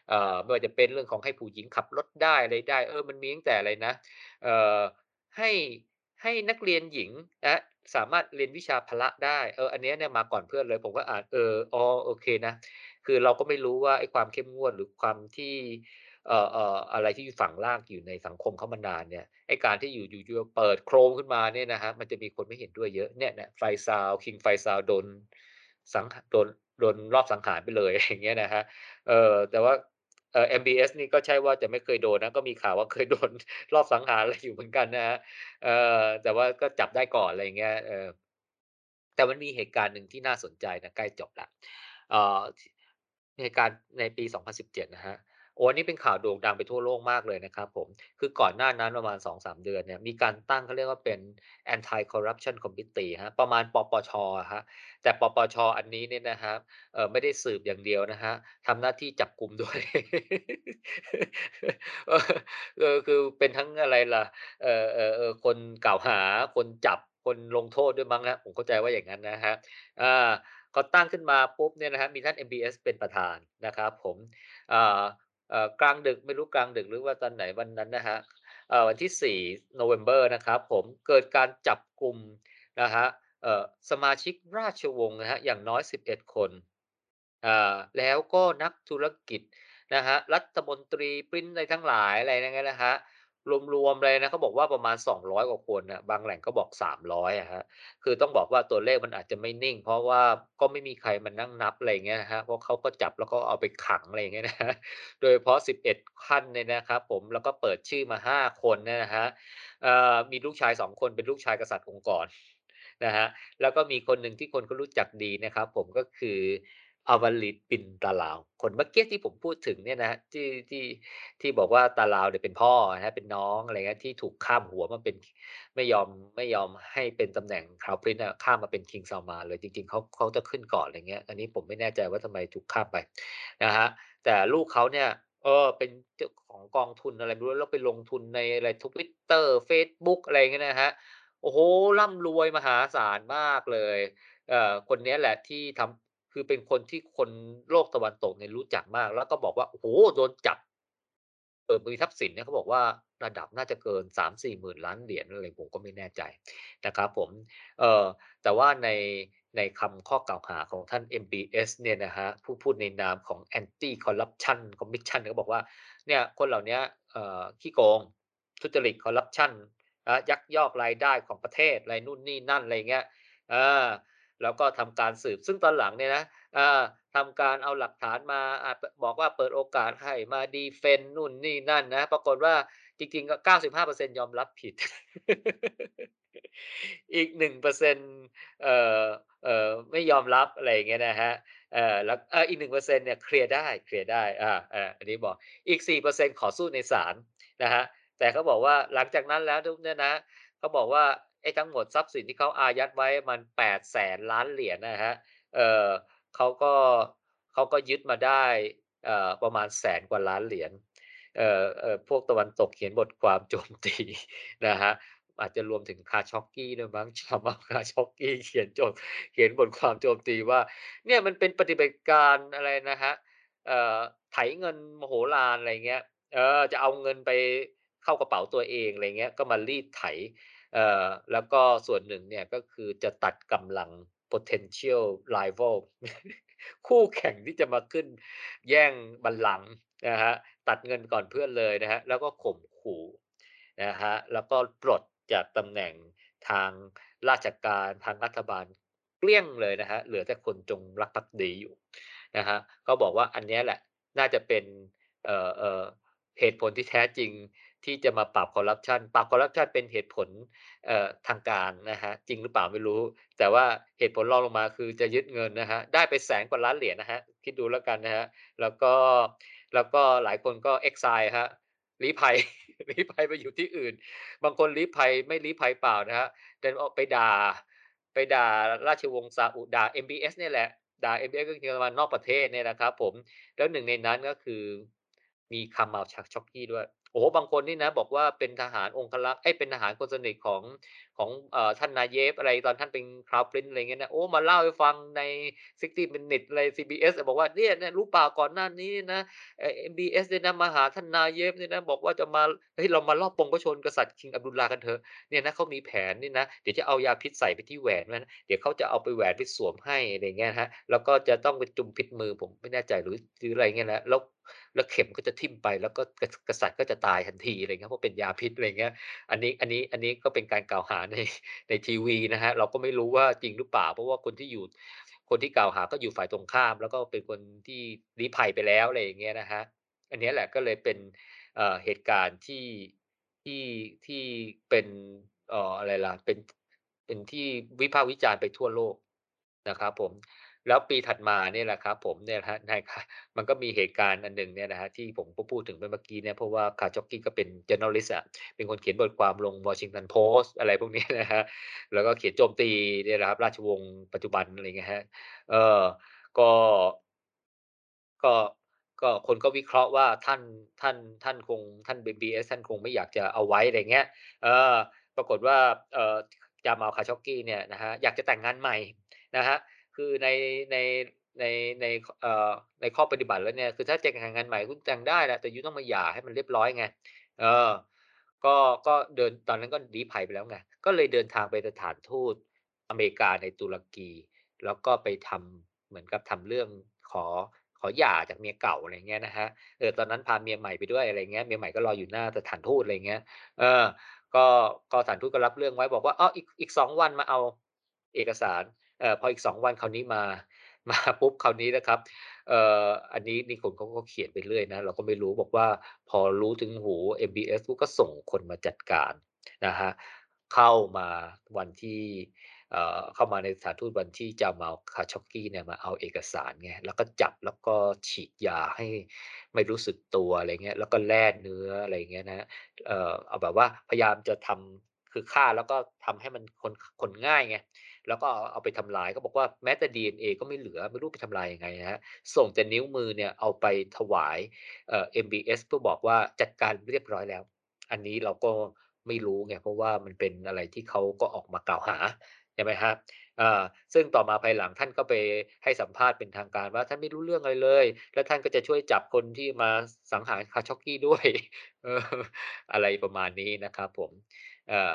เอ่อไม่ว่าจะเป็นเรื่องของให้ผู้หญิงขับรถได้อะไรได้ เออมันมีตั้งแต่อะไรนะเอ่อให้ให้นักเรียนหญิงนะ สามารถเรียนวิชาพละได้เอออันนี้เนี่ยมาก่อนเพื่อนเลย ผมก็อ่านเอออ๋อโอเคนะ คือเราก็ไม่รู้ว่าไอ้ความเข้มงวดหรือความที่เอ่อเอ่ออะไรที่ฝังรากอยู่ในสังคมเขามานานเนี่ยไอ้การที่อยู่อยู่เปิดโครมขึ้นมาเนี่ยนะครับมันจะมีคนไม่เห็นด้วยเยอะเนี่ยเนี่ย Faisal King Faisal โดนสังโดนโดนลอบสังหารไปเลยอย่างเงี้ยนะครับเออแต่ว่า เอ่อ MBS นี่ก็ใช่ว่าจะไม่เคยโดนนะ ก็มีข่าวว่าเคยโดนรอบสังหารอะไรอยู่เหมือนกันนะฮะเอ่อแต่ว่าก็จับได้ก่อนอะไรเงี้ยเออแต่มันมีเหตุการณ์หนึ่งที่น่าสนใจนะใกล้จบละเอ่อเหตุการณ์ในปี 2017 นะฮะ โอ้นนี้เป็นข่าวโด่งดังไปทั่วโลกมากเลยนะครับผม คือก่อนหน้านั้นประมาณ 2-3 เดือนเนี่ย มีการตั้งเขาเรียกว่าเป็น Anti Corruption Committee ครับประมาณปปชอะแต่ปปชอันนี้เนี่ยนะครับเอ่อไม่ได้สืบอย่างเดียวนะครับทำหน้าที่จับกลุ่มด้วยเออคือเป็นทั้งอะไรล่ะ เออเออเออคนกล่าวหา คนจับ คนลงโทษด้วยมั้งครับผมเข้าใจว่าอย่างงั้นนะครับอาพอตั้งขึ้นมาปุ๊บเนี่ยนะครับมีท่าน MBS เป็นประธานนะครับผมอ่า กลางดึกไม่รู้กลางดึกหรือว่าตอนไหนวันนั้นนะฮะวันที่4โนเวม ber นะครับผมเกิดการจับกลุ่มนะฮะสมาชิกราชวงศ์นะฮะอย่างน้อย 11 คนอ่าแล้วก็นักธุรกิจนะฮะรัฐมนตรีปริ้นซ์อะไรทั้งหลายอะไรอย่างเงี้ยนะฮะ รวมๆเลยนะเขาบอกว่าประมาณ 200 กว่าคนนะบางแหล่งก็บอก 300อะครับคือต้องบอกว่าตัวเลขมันอาจจะไม่นิ่ง เพราะว่าก็ไม่มีใครมานั่งนับอะไรเงี้ยนะเพราะเขาก็จับแล้วก็เอาไปขังอะไรเงี้ยนะครับโดยเฉพาะ 11ท่านเนี่ยนะครับผมแล้วก็เปิดชื่อมา 5 คนเนี่ยนะมีลูกชาย 2 คนเป็นลูกชายกษัตริย์องค์กรนะครับแล้วก็มีคนหนึ่งที่คนเขารู้จักดีนะครับ ผมก็คือ Awaleed bin Talal คนเมื่อกี้ที่ผมพูดถึงเนี่ยนะที่ที่ที่บอกว่าตาลาวเนี่ยเป็นพ่อนะเป็นน้องอะไรเงี้ยที่ถูกข้ามหัวมาเป็นไม่ยอมไม่ยอมให้เป็นตำแหน่ง Crown Prince อะข้ามมาเป็น King Salman เลยจริงๆเขาเขาจะขึ้นก่อนอะไรเงี้ย อันนี้ผมไม่แน่ใจว่าทำไมถูกข้ามไปนะครับแต่ลูกเขาเนี่ยเออเป็นเจ้าของกองทุนอะไรไม่รู้แล้วไปลงทุนในอะไร Twitter เฟซบุ๊กอะไรเงี้ยนะครับโอ้โฮร่ำรวยมหาศาลมากเลยเอ่อคนนี้แหละที่ทำ คือเป็นคนที่คนโลกตะวันตกเนี่ยรู้จักมาก แล้วก็บอกว่าโอ้โฮโดนจับเออมีทรัพย์สินเนี่ยเขาบอกว่าระดับน่าจะเกิน3-4หมื่นล้านเหรียญอะไรผมก็ไม่แน่ใจนะครับผมเออแต่ว่าในในคำข้อกล่าวหาของท่าน MBS เนี่ยนะครับผู้พูดในนามของ Anti Corruption Commission เขาบอกว่าเนี่ยคนเหล่านี้เอ่อขี้โกง ทุจริตคอร์รัปชันยักยอกรายได้ของประเทศอะไรนู่นนี่นั่นอะไรเงี้ยอา แล้วก็ทำการสืบซึ่งตอนหลังเนี่ยนะทำการเอาหลักฐานมาบอกว่าเปิดโอกาสให้มา defend นู่นนี่นั่นนะ ปรากฏว่าจริงๆก็95%ยอมรับผิด อีก1%เปอร์เซ็นต์เอ่อเอ่อไม่ยอมรับอะไรอย่างเงี้ยนะครับเอ่อแล้วเอออีก1%เปอร์เซ็นต์เนี่ยเคลียร์ได้เคลียร์ได้อาอาอันนี้บอกอีก4%ขอสู้ในศาลนะครับแต่เขาบอกว่าหลังจากนั้นแล้วปุ๊บเนี่ยนะเขาบอกว่า อ้ทั้งหมดทรัพย์สินที่เขาอายัดไว้มัน800,000ล้านเหรียญนะครับเออเขาก็เขาก็ยึดมาได้เอ่อประมาณแสนกว่าล้านเหรียญเอ่อเอ่อพวกตะวันตกเขียนบทความโจมตีนะครับอาจจะรวมถึง Khashoggi ด้วยมั้ง Jamal Khashoggi เขียนโจมเขียนบทความโจมตีว่าเนี่ยมันเป็นปฏิบัติการอะไรนะครับเอ่อไถเงินมโหฬารอะไรเงี้ยเออจะเอาเงินไปเข้ากระเป๋าตัวเองอะไรเงี้ยก็มารีดไถ แล้วก็ส่วนหนึ่งเนี่ยก็คือจะตัดกำลัง potential rival คู่แข่งที่จะมาขึ้นแย่งบัลลังก์นะครับตัดเงินก่อนเพื่อนเลยนะครับแล้วก็ข่มขู่นะครับแล้วก็ปลดจากตำแหน่งทางราชการทางรัฐบาลเกลี้ยงเลยนะครับเหลือแต่คนจงรักภักดีอยู่นะครับก็บอกว่าอันนี้แหละน่าจะเป็นเอ่อเอ่อเหตุผลที่แท้จริง ที่จะมาปราบคอร์รัปชันปราบคอร์รัปชันเป็นเหตุผลทางการนะครับจริงหรือเปล่าไม่รู้ แต่ว่าเหตุผลรองลงมาคือจะยึดเงินนะครับได้ไปแสนกว่าล้านเหรียญนะครับคิดดูแล้วกันนะครับแล้วก็แล้วก็หลายคนก็ exile ครับลี้ภัยลี้ภัยไปอยู่ที่อื่น บางคนลี้ภัยไม่ลี้ภัยเปล่านะครับดันออกไปด่า ไปด่าราชวงศ์ซาอุดด่า MBS เนี่ยแหละด่า MBS ก็คือมานอกประเทศเนี่ยนะครับผมแล้วหนึ่งในนั้นก็คือมี Kamal Khashoggi ด้วย โอ้โหบางคนนี่นะ บอกว่าเป็นทหารองคลักษ์เอ้ยเป็นทหารคนสนิทของ ของอท่าน Najev อะไรตอนท่านเป็น Crown Prince อะไรเงี้ยนะโอ้มาเล่าให้ฟังใน 60 Minutes อะไร CBS อะบอกว่าเนี่ยนี่ยรู้ป่าก่อนหน้านี้นะเอ่อ MBS เนี่ยนะมาหาท่าน Najev เนี่ยนะบอกว่าจะมาเฮ้ยเรามาลอบปงพระชนกษัตริย์ King Abdullah กันเถอะเนี่ยนะเขามีแผนนี่นะเดี๋ยวจะเอายาพิษใส่ไปที่แหวนมันเดี๋ยวเขาจะเอาไปแหวนไปสวมให้อะไรเงี้ยนะแล้วก็จะต้องไปจุ่มพิษมือผมไม่แน่ใจหรือหรืออะไรเงี้ยนะแล้วแล้วเข็มก็จะทิ่มไปแล้วก็กกษัตริย์ก็จะตายทันทีอะไรเงี้ยเพราะเป็นยาพิษอะไรเงี้ยอันนี้อันนี้อันนี้ก็เป็นการกล่าวหาในในทีวีนะฮะเราก็ไม่รู้ว่าจริงหรือเปล่า เพราะว่าคนที่อยู่คนที่กล่าวหาก็อยู่ฝ่ายตรงข้าม แล้วก็เป็นคนที่ลี้ภัยไปแล้วอะไรอย่างเงี้ยนะฮะอันนี้แหละก็เลยเป็นเเหตุการณ์ที่ที่ที่เป็นเอ่ออะไรล่ะเป็นเป็นที่วิพากษ์วิจารณ์ไปทั่วโลกนะครับผม แล้วปีถัดมาเนี่ยแหละครับผมเนี่ยนะครับมันก็มีเหตุการณ์อันหนึ่งเนี่ยนะครับที่ผมก็พูดถึงไปเมื่อกี้เนี่ยเพราะว่า Khashoggi ก็เป็น journalist อะเป็นคนเขียนบทความลง Washington Post อะไรพวกนี้นะครับแล้วก็เขียนโจมตีเนี่ยนะครับ ราชวงศ์ปัจจุบันอะไรเงี้ยครับเออก็ก็ก็คนก็วิเคราะห์ว่าท่านท่านท่านคงท่าน BBS ท่านคงไม่อยากจะเอาไว้อะไรเงี้ยเออปรากฏว่าเอ่อ Jamal Khashoggi เนี่ยนะครับอยากจะแต่งงานใหม่นะครับ คือในในในในเอ่อในข้อปฏิบัติแล้วเนี่ยคือถ้าจะแต่งงานใหม่คุณแต่งได้แหละแต่ยูต้องมาหย่าให้มันเรียบร้อยไงเออ ก็ก็เดินตอนนั้นก็ลี้ภัยไปแล้วไงก็เลยเดินทางไปสถานทูตอเมริกาในตุรกี แล้วก็ไปทำเหมือนกับทำเรื่องขอขอหย่าจากเมียเก่าอะไรเงี้ยนะครับเออตอนนั้นพาเมียใหม่ไปด้วยอะไรเงี้ยเมียใหม่ก็รออยู่หน้าสถานทูตอะไรเงี้ยเออก็ก็สถานทูตก็รับเรื่องไว้บอกว่าอ้ออีกอีก2วันมาเอาเอกสาร ออพออีก2วันคราวนี้มามาปุ๊บคราวนี้นะครับเอ่ออันนี้นี่คนเขาก็เขียนไปเรื่อยนะเราก็ไม่รู้บอกว่าพอรู้ถึงหู MBS ก็ส่งคนมาจัดการนะครับเข้ามาวันที่เอ่อเข้ามาในสถานทูตวันที่จะมาเอา Khashoggi เนี่ยมาเอาเอกสารไงแล้วก็จับแล้วก็ฉีดยาให้ไม่รู้สึกตัวอะไรเงี้ยแล้วก็แล่เนื้ออะไรเงี้ยนะเอ่อเอาแบบว่าพยายามจะทำ คือฆ่าแล้วก็ทำให้มันคนคนง่ายไงแล้วก็เอาไปทำลายเขาบอกว่าแม้แต่ดีเอ็นเอก็ไม่เหลือไม่รู้ไปทำลายยังไงนะครับส่งแต่นิ้วมือเนี่ยเอาไปถวายเอ่อ MBS เพื่อบอกว่าจัดการเรียบร้อยแล้ว อันนี้เราก็ไม่รู้ไงเพราะว่ามันเป็นอะไรที่เขาก็ออกมากล่าวหาใช่ไหมครับอ่าซึ่งต่อมาภายหลังท่านก็ไปให้สัมภาษณ์เป็นทางการว่าท่านไม่รู้เรื่องอะไรเลย แล้วท่านก็จะช่วยจับคนที่มาสังหาร Khashoggi ด้วยอะไรประมาณนี้นะครับผม อ่อ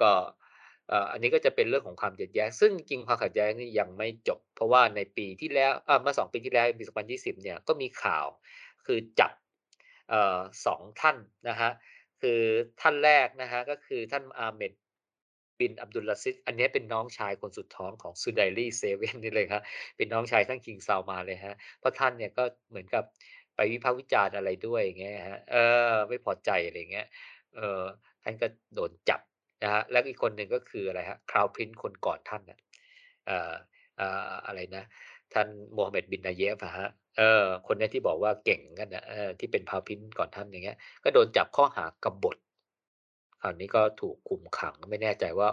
ก็เอ่ออันนี้ก็จะเป็นเรื่องของความขัดแย้ง ซึ่งจริงความขัดแย้งนี่ยังไม่จบ เพราะว่าในปีที่แล้วอาเมื่อ2ปีที่แล้วปี 2020 เนี่ยก็มีข่าวคือจับเอ่อ2ท่านนะครับคือท่านแรกนะฮะก็คือท่าน Ahmed bin Abdulaziz อันนี้เป็นน้องชายคนสุดท้องของ Sudairi 7นี่เลยครับเป็นน้องชายท่าน King Salman เลยครับเพราะท่านเนี่ยก็เหมือนกับไปวิพากษ์วิจารณ์อะไรด้วยอย่างเงี้ยครับเออไม่พอใจอะไรเงี้ยเออ ท่านก็โดนจับนะครับแล้วอีกคนหนึ่งก็คืออะไรครับ Crown Prince คนก่อนท่านนะเอ่ออ่าอะไรนะ ท่าน Mohammed bin Nayef อะครับเออคนนี้ที่บอกว่าเก่งกันนะเออที่เป็น Crown Prince ก่อนท่านอย่างเงี้ย ก็โดนจับข้อหากบฏคราวนี้ก็ถูกคุมขังไม่แน่ใจว่า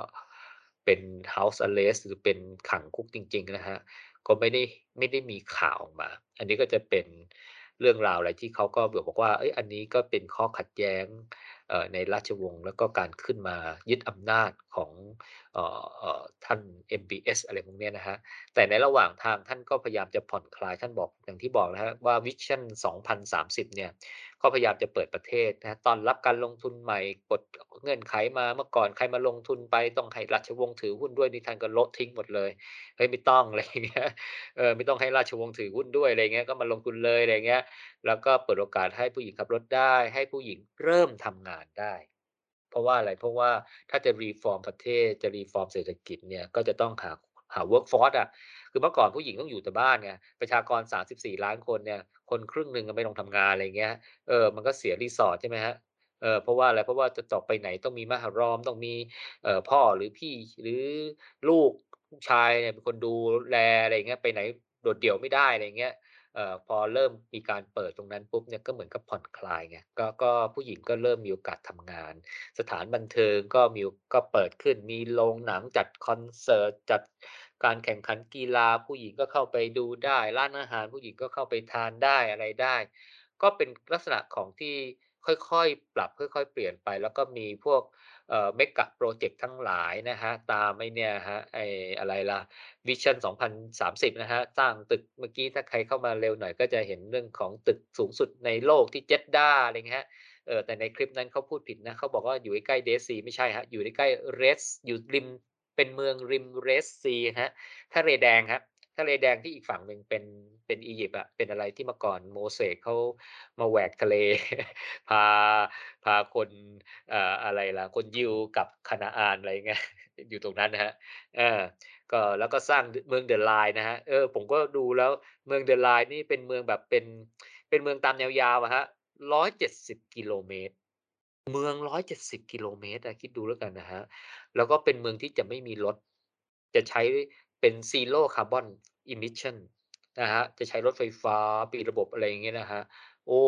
เป็น House Arrest หรือเป็นขังคุกจริง ๆ นะครับก็ไม่ได้ไม่ได้มีข่าวออกมา อันนี้ก็จะเป็นเรื่องราวอะไรที่เขาก็บอกว่าเฮ้ยอันนี้ก็เป็นข้อขัดแย้ง ในราชวงศ์แล้วก็การขึ้นมายึดอำนาจของ ท่าน MBS อะไรพวกนี้นะครับแต่ในระหว่างทางท่านก็พยายามจะผ่อนคลายท่านบอกอย่างที่บอกนะครับว่า Vision 2030 เนี่ยก็พยายามจะเปิดประเทศนะครับต้อนรับการลงทุนใหม่ปลดเงื่อนไขมาเมื่อก่อนใครมาลงทุนไปต้องให้ราชวงศ์ถือหุ้นด้วยนี่ท่านก็ลดทิ้งหมดเลยเฮ้ยไม่ต้องอะไรเงี้ยเออไม่ต้องให้ราชวงศ์ถือหุ้นด้วยอะไรเงี้ยก็มาลงทุนเลยอะไรเงี้ยแล้วก็เปิดโอกาสให้ผู้หญิงขับรถได้ ให้ผู้หญิงเริ่มทำงานได้ เพราะว่าอะไรเพราะว่าถ้าจะ reform ประเทศจะ reform เศรษฐกิจเนี่ยก็จะต้องหาหา workforce อะ คือเมื่อก่อนผู้หญิงต้องอยู่แต่บ้านไง ประชากร 34 ล้านคนเนี่ย คนครึ่งหนึ่งอะไม่ต้องทำงานอะไรเงี้ย เออ มันก็เสีย resource ใช่ไหมครับเออ เพราะว่าอะไร เพราะว่าจะจะอไปไหนต้องมีมหารอม ต้องมี เอ่อ พ่อหรือพี่หรือลูกลูกชายเนี่ยเป็นคนดูแลอะไรเงี้ย ไปไหนโดดเดี่ยวไม่ได้อะไรเงี้ย เอ่อพอเริ่มมีการเปิดตรงนั้นปุ๊บเนี่ยก็เหมือนกับผ่อนคลายไงก็ก็ผู้หญิงก็เริ่มมีโอกาสทำงาน สถานบันเทิงก็มีก็เปิดขึ้น มีโรงหนังจัดคอนเสิร์ตจัดการแข่งขันกีฬาผู้หญิงก็เข้าไปดูได้ร้านอาหารผู้หญิงก็เข้าไปทานได้อะไรได้ ก็เป็นลักษณะของที่ค่อยๆ ปรับค่อย ๆ เปลี่ยนไป แล้วก็มีพวก เมกะพรเจกต์ทั้งหลายนะครับตามไอเนี่ยครับไออะไรล่ะ Vision 2030 นะครับสร้างตึกเมื่อกี้ถ้าใครเข้ามาเร็วหน่อยก็จะเห็นเรื่องของตึกสูงสุดในโลกที่ Jeddah อะไรเงี้ยเออแต่ในคลิปนั้นเขาพูดผิดนะเขาบอกว่าอยู่ใกล้ๆ Dead Sea ไม่ใช่ครับอยู่ใกล้ๆ Red อยู่ริมเป็นเมืองริม Red Sea ครับทะเลแดงครับ ทะเลแดงที่อีกฝั่งหนึ่งเป็นเป็นอียิปต์อะเป็นอะไรที่เมื่อก่อนโมเสสเขามาแหวกทะเล พาพาคนเอ่ออะไรล่ะ คนยิวกับคานาอานอะไรเงี้ยอยู่ตรงนั้นนะครับเออก็แล้วก็สร้างเมือง The Line นะครับเออผมก็ดูแล้วเมือง The Line นี่เป็นเมืองแบบเป็นเป็นเมืองตามแนวยาวอะครับ170กิโลเมตร เมือง170กิโลเมตรอะคิดดูแล้วกันนะครับแล้วก็เป็นเมืองที่จะไม่มีรถจะใช้ เป็น Zero Carbon Emission นะครับจะใช้รถไฟฟ้ามีระบบอะไรอย่างเงี้ยนะครับโอ้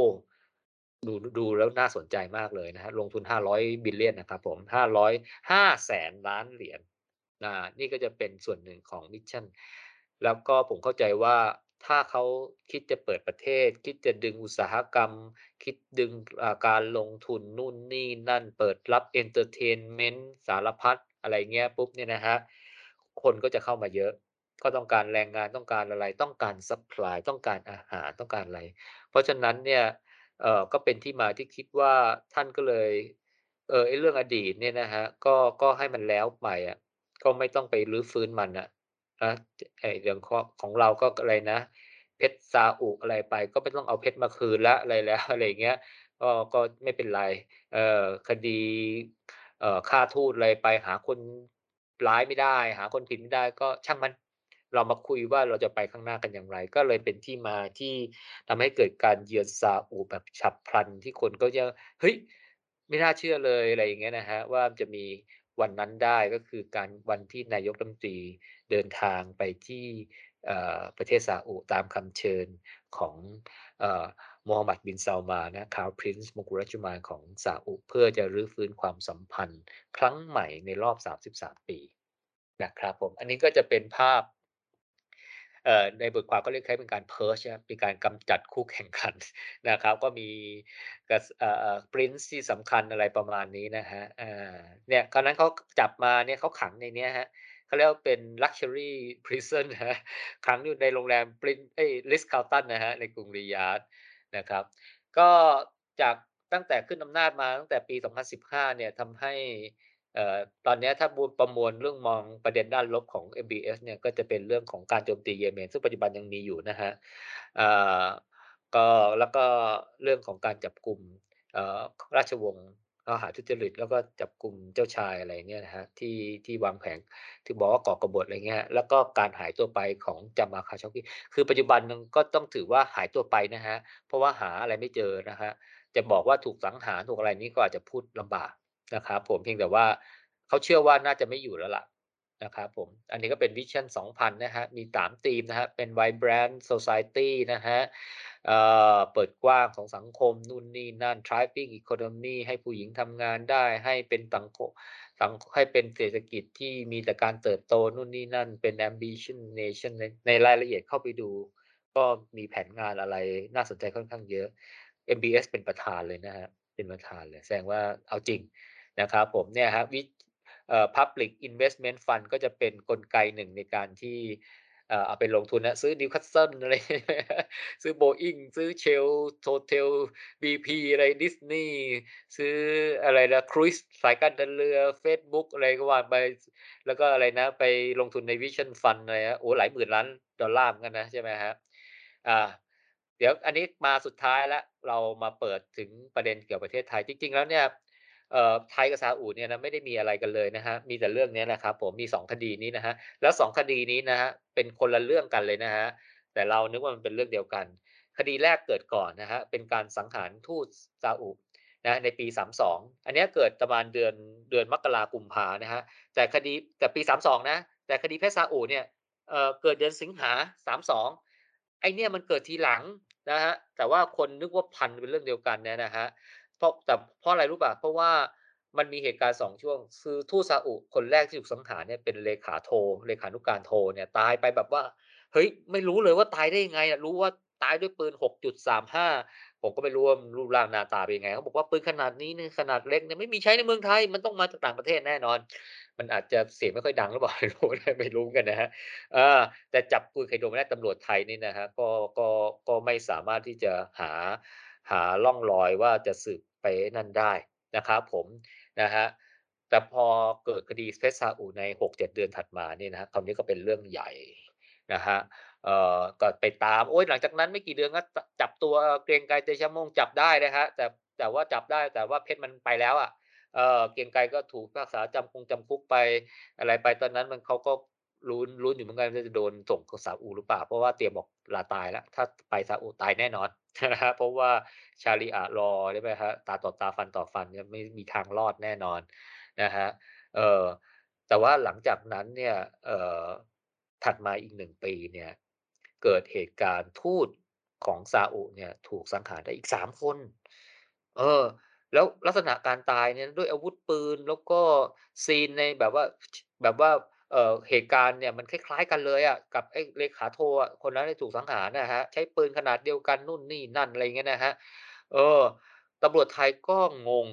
ดูดูแล้วน่าสนใจมากเลยนะครับลงทุน 500 billion นะครับผม 500 500,000ล้านเหรียญอ่านี่ก็จะเป็นส่วนหนึ่งของ mission แล้วก็ผมเข้าใจว่าถ้าเขาคิดจะเปิดประเทศ คิดจะดึงอุตสาหกรรม คิดดึงการลงทุนนู่นนี่นั่นเปิดรับ entertainment สารพัดอะไรเงี้ยปุ๊บเนี่ยนะครับ คนก็จะเข้ามาเยอะ ก็ต้องการแรงงานต้องการอะไร ต้องการซัปพลายต้องการอาหารต้องการอะไร เพราะฉะนั้นเนี่ยเออก็เป็นที่มาที่คิดว่าท่านก็เลยเออไอเรื่องอดีตเนี่ยนะครับก็ก็ให้มันแล้วไปอะก็ไม่ต้องไปรื้อฟื้นมันอะนะไอ้อย่างข้อของเราก็อะไรนะเพชรซาอุอะไรไป ก็ไม่ต้องเอาเพชรมาคืนล้วอะไรแล้วอะไรเงี้ยก็ก็ไม่เป็นไรเออคดีเอ่อฆ่าทูตอะไรไปหาคน ร้ายไม่ได้ หาคนผิดไม่ได้ก็ช่างมันเรามาคุยว่าเราจะไปข้างหน้ากันอย่างไร ก็เลยเป็นที่มาที่ทำให้เกิดการเยือนซาอุแบบฉับพลันที่คนก็จะเฮ้ยไม่น่าเชื่อเลยอะไรอย่างเงี้ยนะครับว่าจะมีวันนั้นได้ก็คือการวันที่นายกรัฐมนตรีเดินทางไปที่ประเทศซาอุตามคำเชิญของ มฮัมหมัดบินซัลมานะ Crown Prince มกุราชุมารของซาอุเพื่อจะรื้อฟื้นความสัมพันธ์ ครั้งใหม่ในรอบ 33 ปีนะครับผมอันนี้ก็จะเป็นภาพในบทความก็เรียกคล้เป็นการ purge นะครับเป็นการกำจัดคู่แข่งขันนะครับ ก็มีกษัเอ่อ Prince ที่สำคัญอะไรประมาณนี้นะครับอาเนี่ยคราวนั้นเขาจับมาเนี่ยเขาขังในเนี้ยครับเขาเรียกว่าเป็น Luxury Prison นะขังอยู่ในโรงแรม Prin เอ๊ย Ritz-Carlton นะครับในกรุงริยาด นะครับ ก็จากตั้งแต่ขึ้นอำนาจมาตั้งแต่ปี 2015 เนี่ยทำให้ตอนนี้ถ้าบูประมวลเรื่องมองประเด็นด้านลบของ MBS เนี่ยก็จะเป็นเรื่องของการโจมตีเยเมน ซึ่งปัจจุบันยังมีอยู่นะฮะก็แล้วก็เรื่องของการจับกลุ่มราชวงศ์ ข้อหาทุจริตแล้วก็จับกลุ่มเจ้าชายอะไรเนี่ยนะครับที่ที่วางแผนที่บอกว่าก่อกบฏอะไรเงี้ยแล้วก็การหายตัวไปของ Jamal Khashoggi คือปัจจุบันก็ต้องถือว่าหายตัวไปนะครับเพราะว่าหาอะไรไม่เจอนะครับจะบอกว่าถูกสังหารถูกอะไรนี่ก็อาจจะพูดลำบากนะครับผมเพียงแต่ว่าเขาเชื่อว่าน่าจะไม่อยู่แล้วล่ะนะครับผม อันนี้ก็เป็น Vision 2000 นะครับมี 3 ธีมนะครับเป็น Vibrant Society นะครับเอ่อ เปิดกว้างของสังคมนู่นนี่นั่น Thriving Economy ให้ผู้หญิงทำงานได้ให้เป็นสังคมสังให้เป็นเศรษฐกิจที่มีแต่การเติบโตนู่นนี่นั่น เป็น Ambition Nation ในรายละเอียดเข้าไปดู ก็มีแผนงานอะไรน่าสนใจค่อนข้างเยอะ MBS เป็นประธานเลยนะครับเป็นประธานเลยแสดงว่าเอาจริงนะครับผมเนี่ยครับวิ Public Investment Fund ก็จะเป็นกลไกหนึ่งในการที่ เอ่อเอาไปลงทุนนะซื้อ Newcastle อะไรซื้อ Boeing ซื้อ Shell Total BP อะไร Disney ซื้ออะไรนะครูซสายการเดินเรือเฟซบุ๊กอะไรก็ว่าไป แล้วก็อะไรนะ ไปลงทุนใน Vision Fund อะไรนะโอ้หลายหมื่นล้านดอลลาร์มันนะใช่ไหมครับอ่าเดี๋ยวอันนี้มาสุดท้ายแล้วเรามาเปิดถึงประเด็นเกี่ยวกับประเทศไทยจริง ๆ แล้วเนี่ย ไทยกับซาอุเนี่ยนะไม่ได้มีอะไรกันเลยนะครับมีแต่เรื่องนี้นะครับผมมี 2 คดีนี้นะครับแล้ว 2 คดีนี้นะครับเป็นคนละเรื่องกันเลยนะครับแต่เรานึกว่ามันเป็นเรื่องเดียวกัน คดีแรกเกิดก่อนนะครับเป็นการสังหารทูตซาอุนะในปี 32 อันนี้เกิดประมาณเดือนเดือนมกรากุมภานะครับแต่คดีแต่ปี 32 นะ แต่คดีเพชรซาอุเนี่ยเอ่อเกิดเดือนสิงหา 32 ไอเนี่ยมันเกิดทีหลังนะครับแต่ว่าคนนึกว่าพันเป็นเรื่องเดียวกันเนี่ยนะครับ เพราะแต่เพราะอะไรรู้เปล่าเพราะว่ามันมีเหตุการณ์2ช่วง คือทูตซาอุคนแรกที่ถูกสังหารเนี่ยเป็นเลขาโท เลขานุการโทเนี่ยตายไปแบบว่า เฮ้ยไม่รู้เลยว่าตายได้ยังไงอะรู้ว่าตายด้วยปืน 6.35 ผมก็ไม่รู้ว่ารูปร่างหน้าตาเป็นยังไงเขาบอกว่าปืนขนาดนี้เนี่ยขนาดเล็กเนี่ยไม่มีใช้ในเมืองไทย มันต้องมาจากต่างประเทศแน่นอน มันอาจจะเสียงไม่ค่อยดังหรือเปล่าไม่รู้ไม่รู้กันนะครับเออแต่จับปืนไคโดไม่ได้ตำรวจไทยนี่นะครับก็ก็ก็ไม่สามารถที่จะหาหาร่องรอยว่าจะสืบ ไปนั่นได้นะครับผมนะครับแต่พอเกิดคดีเพชรซาอุใน 6-7 เดือนถัดมาเนี่ยนะครับคราวนี้ก็เป็นเรื่องใหญ่นะครับเอ่อก็ไปตามโอ๊ยหลังจากนั้นไม่กี่เดือนก็จับตัวเกรียงไกรเตชะมงจับได้นะครับแต่แต่ว่าจับได้แต่ว่าเพชรมันไปแล้วอะเออเกรียงไกรก็ถูกพิพากษาจำคงจำคุกไปอะไรไปตอนนั้นมันเขาก็ ลุ้นลุ้นอยู่เหมือนกันจะโดนส่งซาอุหรือเปล่า เพราะว่าเตรียมบอกลาตายแล้ว ถ้าไปซาอุตายแน่นอนนะครับเพราะว่าชาริอะห์ลอใช่ไหมครับตาต่อตาฟันต่อฟันเนี่ยไม่มีทางรอดแน่นอนนะครับเออแต่ว่าหลังจากนั้นเนี่ยเออถัดมาอีก1ปีเนี่ยเกิดเหตุการณ์ทูตของซาอุเนี่ยถูกสังหารได้อีก3คน เออ แล้วลักษณะการตายเนี่ยด้วยอาวุธปืนแล้วก็ซีนในแบบว่าแบบว่า เอ่อเหตุการณ์เนี่ยมันคล้าย ๆ กันเลยอะกับไอ้เลขาโทอะคนนั้นที่ถูกสังหารอะครับใช้ปืนขนาดเดียวกันนู่นนี่นั่นอะไรเงี้ยนะครับเออตำรวจไทยก็งง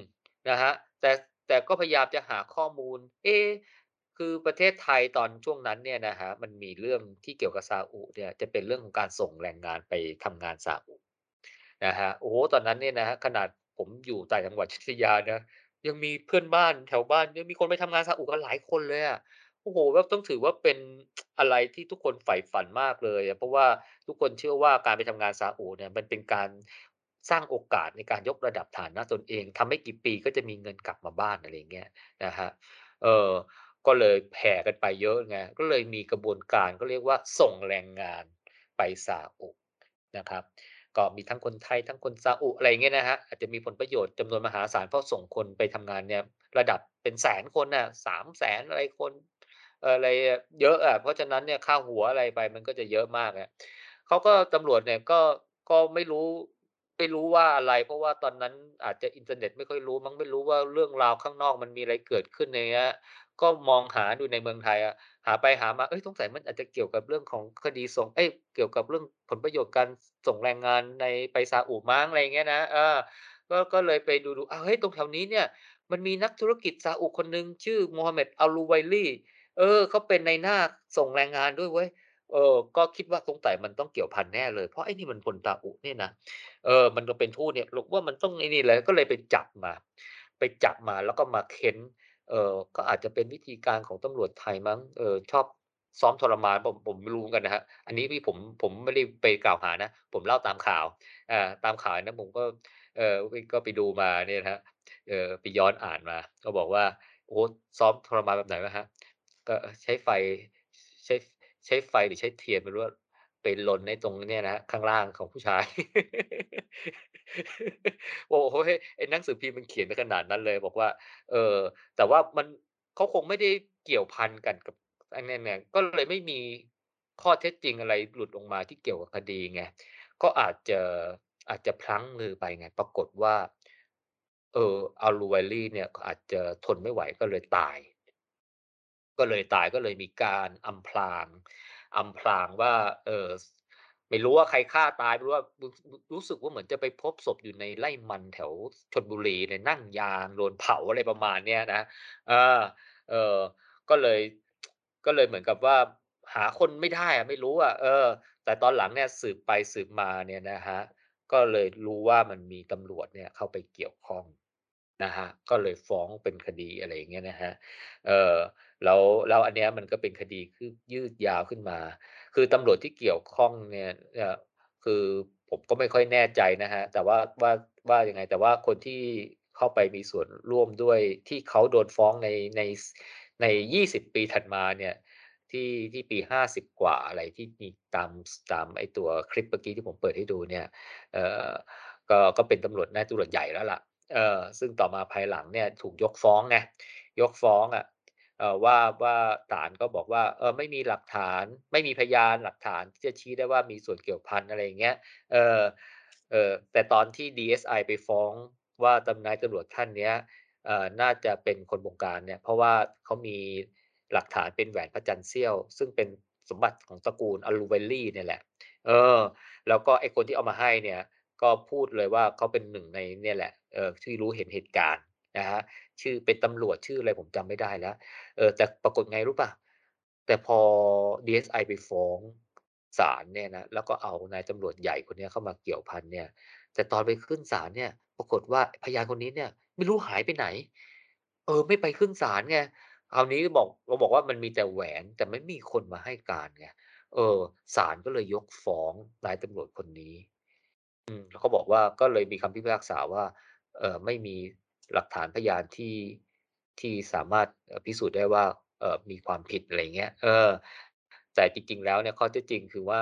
นะครับแต่แต่ก็พยายามจะหาข้อมูล เอ๊คือประเทศไทยตอนช่วงนั้นเนี่ยนะครับมันมีเรื่องที่เกี่ยวกับซาอุเนี่ยจะเป็นเรื่องของการส่งแรงงานไปทำงานซาอุนะครับโอ้โฮตอนนั้นเนี่ยนะครับขนาดผมอยู่ต่างจังหวัดอยุธยานะยังมีเพื่อนบ้านแถวบ้านยังมีคนไปทำงานซาอุกันหลายคนเลยอะ โอ้โฮ แบบต้องถือว่าเป็นอะไรที่ทุกคนใฝ่ฝันมากเลยอะ เพราะว่าทุกคนเชื่อว่าการไปทำงานซาอุเนี่ย มันเป็นการสร้างโอกาสในการยกระดับฐานะตนเอง ทำไม่กี่ปีก็จะมีเงินกลับมาบ้าน อะไรอย่างเงี้ยนะครับ เออ ก็เลยแผ่กันไปเยอะไง ก็เลยมีกระบวนการ ก็เรียกว่าส่งแรงงานไปซาอุนะครับ ก็มีทั้งคนไทย ทั้งคนซาอุ อะไรอย่างเงี้ยนะครับ อาจจะมีผลประโยชน์จำนวนมหาศาล เพราะส่งคนไปทำงานเนี่ย ระดับเป็นแสนคนน่ะ 300,000 อะไรคน อะไรเยอะอะเพราะฉะนั้นเนี่ยค่าหัวอะไรไปมันก็จะเยอะมากอะเขาก็ตำรวจเนี่ยก็ก็ไม่รู้ไม่รู้ว่าอะไร เพราะว่าตอนนั้นอาจจะอินเทอร์เน็ตไม่ค่อยรู้มั้งไม่รู้ว่าเรื่องราวข้างนอกมันมีอะไรเกิดขึ้นเงี้ยก็มองหาดูในเมืองไทยอะหาไปหามาเฮ้ยสงสัยมันอาจจะเกี่ยวกับเรื่องของคดีส่งเอ๊ยเกี่ยวกับเรื่องผลประโยชน์การส่งแรงงานในไปซาอุมั้งอะไรเงี้ยนะเออก็ก็เลยไปดูๆอ้าวเฮ้ยตรงแถวนี้เนี่ย มันมีนักธุรกิจซาอุคนหนึ่งชื่อ Mohammed Al-Ruwaili เออเขาเป็นในหน้าส่งแรงงานด้วยเว้ยเออ ก็คิดว่าสงสัยมันต้องเกี่ยวพันแน่เลย เพราะไอ้นี่มันคนซาอุเนี่ยนะ เออ มันก็เป็นทูตเนี่ยเราว่ามันต้องไอ้นี่แหละก็เลยไปจับมา ไปจับมาแล้วก็มาเค้น เออก็อาจจะเป็นวิธีการของตำรวจไทยมั้ง เออ ชอบซ้อมทรมานผมผมไม่รู้กันนะครับอันนี้ที่ผมผมไม่ได้ไปกล่าวหานะ ผมเล่าตามข่าว อ่า ตามข่าวนะผมก็ เออก็ไปดูมาเนี่ยนะครับเออไปย้อนอ่านมา ก็บอกว่า โอ้ซ้อมทรมานแบบไหนวะครับ ก็ใช้ไฟใช้ใช้ไฟหรือใช้เทียนไม่รู้อะไปรนไอ้ตรงเนี่ยนะข้างล่างของผู้ชาย โอ้โฮไอ้หนังสือพิมพ์มันเขียนไปขนาดนั้นเลย บอกว่า เออ แต่ว่ามันเขาคงไม่ได้เกี่ยวพันกันกับอ้เนี่ยเนี่ยก็เลยไม่มีข้อเท็จจริงอะไรหลุดออกมาที่เกี่ยวกับคดีไงก็อาจจะอาจจะพลั้งมือไปไง ปรากฏว่า เอ่อ Al-Ruwaili เนี่ยอาจจะทนไม่ไหวก็เลยตาย ก็เลยตายก็เลยมีการอำพรางอำพรางว่า เออไม่รู้ว่าใครฆ่าตายไม่รู้ว่ารู้สึกว่าเหมือนจะไปพบศพอยู่ในไร่มันแถวชลบุรีเนี่ยนั่งยางโดนเผาอะไรประมาณเนี้ยนะเออเออก็เลยก็เลยเหมือนกับว่าหาคนไม่ได้อะไม่รู้อะเออ แต่ตอนหลังเนี่ยสืบไปสืบมาเนี่ยนะครับก็เลยรู้ว่ามันมีตำรวจเนี่ยเข้าไปเกี่ยวข้องนะครับก็เลยฟ้องเป็นคดีอะไรอย่างเงี้ยนะครับเออ แล้วแล้วอันเนี้ยมันก็เป็นคดีคืบยืดยาวขึ้นมา คือตำรวจที่เกี่ยวข้องเนี่ยคือผมก็ไม่ค่อยแน่ใจนะครับแต่ว่าว่าว่ายังไง แต่ว่าคนที่เข้าไปมีส่วนร่วมด้วยที่เขาโดนฟ้องในในใน20ปีถัดมาเนี่ยที่ที่ปี50กว่าอะไรที่มีตามตามไอ้ตัวคลิปเมื่อกี้ที่ผมเปิดให้ดูเนี่ยเออก็ก็เป็นตำรวจนายตำรวจใหญ่แล้วล่ะเออซึ่งต่อมาภายหลังเนี่ยถูกยกฟ้องไงยกฟ้องอะเอ่อ ว่าว่าศาลก็บอกว่าเออไม่มีหลักฐาน ไม่มีพยานหลักฐานที่จะชี้ได้ว่ามีส่วนเกี่ยวพันอะไรอย่างเงี้ยเออเออแต่ตอนที่ DSI ไปฟ้องว่าตำนายตำรวจท่านเนี้ยเอ่อน่าจะเป็นคนบงการเนี่ย เพราะว่าเขามีหลักฐานเป็นแหวนพระจันทร์เสี้ยว ซึ่งเป็นสมบัติของตระกูล Al-Ruwaili เนี่ยแหละ เออ แล้วก็ไอคนที่เอามาให้เนี่ย ก็พูดเลยว่าเขาเป็นหนึ่งในเนี่ยแหละเออที่รู้เห็นเหตุการณ์ นะครับชื่อเป็นตำรวจชื่ออะไรผมจำไม่ได้แล้วเออแต่ปรากฏไงรู้เปล่าแต่พอ DSI ไปฟ้องศาลเนี่ยนะแล้วก็เอานายตำรวจใหญ่คนนี้เข้ามาเกี่ยวพันเนี่ย แต่ตอนไปขึ้นศาลเนี่ย ปรากฏว่าพยานคนนี้เนี่ย ไม่รู้หายไปไหน เออ ไม่ไปขึ้นศาลไงคราวนี้บอกเราบอกว่ามันมีแต่แหวนแต่ไม่มีคนมาให้การไงเออศาลก็เลยยกฟ้องนายตำรวจคนนี้ อืมแล้วเขาบอกว่าก็เลยมีคำพิพากษาว่า เออไม่มี หลักฐานพยานที่ที่สามารถพิสูจน์ได้ว่าเออมีความผิดอะไรเงี้ย เออ แต่จริงๆแล้วเนี่ยข้อเท็จจริงคือว่า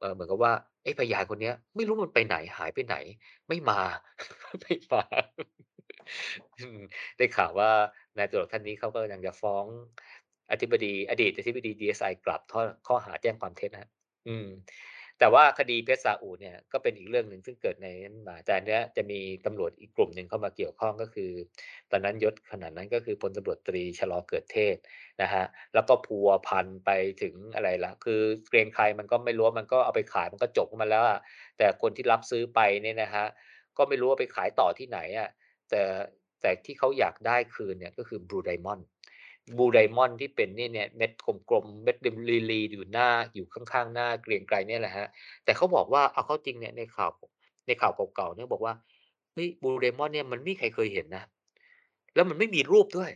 เออเหมือนกับว่าเอ๊ะพยานคนเนี้ย ไม่รู้มันไปไหนหายไปไหน ไม่มา ไม่มาได้ข่าวว่านายตำรวจท่านนี้เขาก็ยังจะฟ้อง อธิบดี อดีตอธิบดี DSI กลับข้อข้อหาแจ้งความเท็จนะอืม แต่ว่าคดีเพชรซาอุเนี่ยก็เป็นอีกเรื่องหนึ่งซึ่งเกิดในนั้นมาแต่เนี้ยจะมีตำรวจอีกกลุ่มหนึ่งเข้ามาเกี่ยวข้องก็คือ ตอนนั้นยศขนาดนั้นก็คือพลตำรวจตรีชลอเกิดเทศนะครับแล้วก็พัวพันไปถึงอะไรละคือเกรงไกรมันก็ไม่รู้มันก็เอาไปขายมันก็จบมันแล้วแต่คนที่รับซื้อไปเนี่ยนะครับก็ไม่รู้ว่าไปขายต่อที่ไหนอะแต่แต่ที่เขาอยากได้คืนเนี่ยก็คือบรูดิมอน Blue Diamond Blue Diamond ที่เป็นเนี่ยเนี่ยเม็ดกลมๆเม็ดรีๆอยู่หน้าอยู่ข้างๆ หน้าเกรียงไกรเนี่ยแหละครับแต่เขาบอกว่าเอาเข้าจริงเนี่ยในข่าวในข่าวเก่าๆเนี่ยบอกว่าเฮ้ย Blue Diamond เนี่ยมันไม่ใครเคยเห็นนะ แล้วมันไม่มีรูปด้วย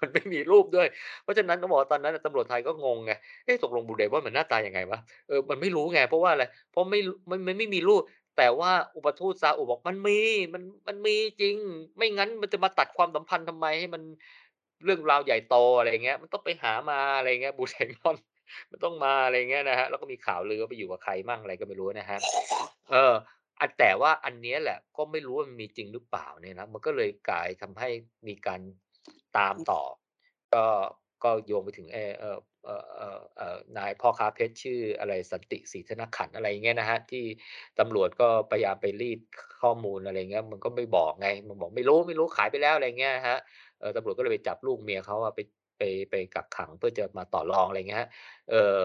มันไม่มีรูปด้วย เพราะฉะนั้นต้องบอกตอนนั้นตำรวจไทยก็งงไงเอ๊ะตกลง Blue Diamond มันหน้าตายังไงวะเออมันไม่รู้ไงเพราะว่าอะไรเพราะไม่รมันมันไม่มีรูปแต่ว่าอุปทูตซาอุบอกมันมีมันมันมีจริง ไม่งั้นมันจะมาตัดความสัมพันธ์ทำไมให้มัน เรื่องราวใหญ่โตอะไรเงี้ย มันต้องไปหามาอะไรเงี้ย Blue Diamond มันต้องมาอะไรเงี้ยนะครับแล้วก็มีข่าวลือว่าไปอยู่กับใครมั่งอะไรก็ไม่รู้นะครับเอออันแต่ว่าอันนี้แหละ ก็ไม่รู้ว่ามันมีจริงหรือเปล่าเนี่ยนะมันก็เลยกลายทำให้มีการตามต่อ ก็ก็โยงไปถึงเอ่อเอ่อเอ่อเอ่อนายพ่อค้าเพชรชื่ออะไรสันติศรีธนขันอะไรเงี้ยนะครับที่ตำรวจก็พยายามไปรีดข้อมูลอะไรเงี้ยมันก็ไม่บอกไง มันบอกไม่รู้ๆขายไปแล้วอะไรเงี้ยครับเออ ตำรวจก็เลยไปจับลูกเมียเขาอะไปไปไปกักขังเพื่อจะมาต่อรองอะไรเงี้ยเออ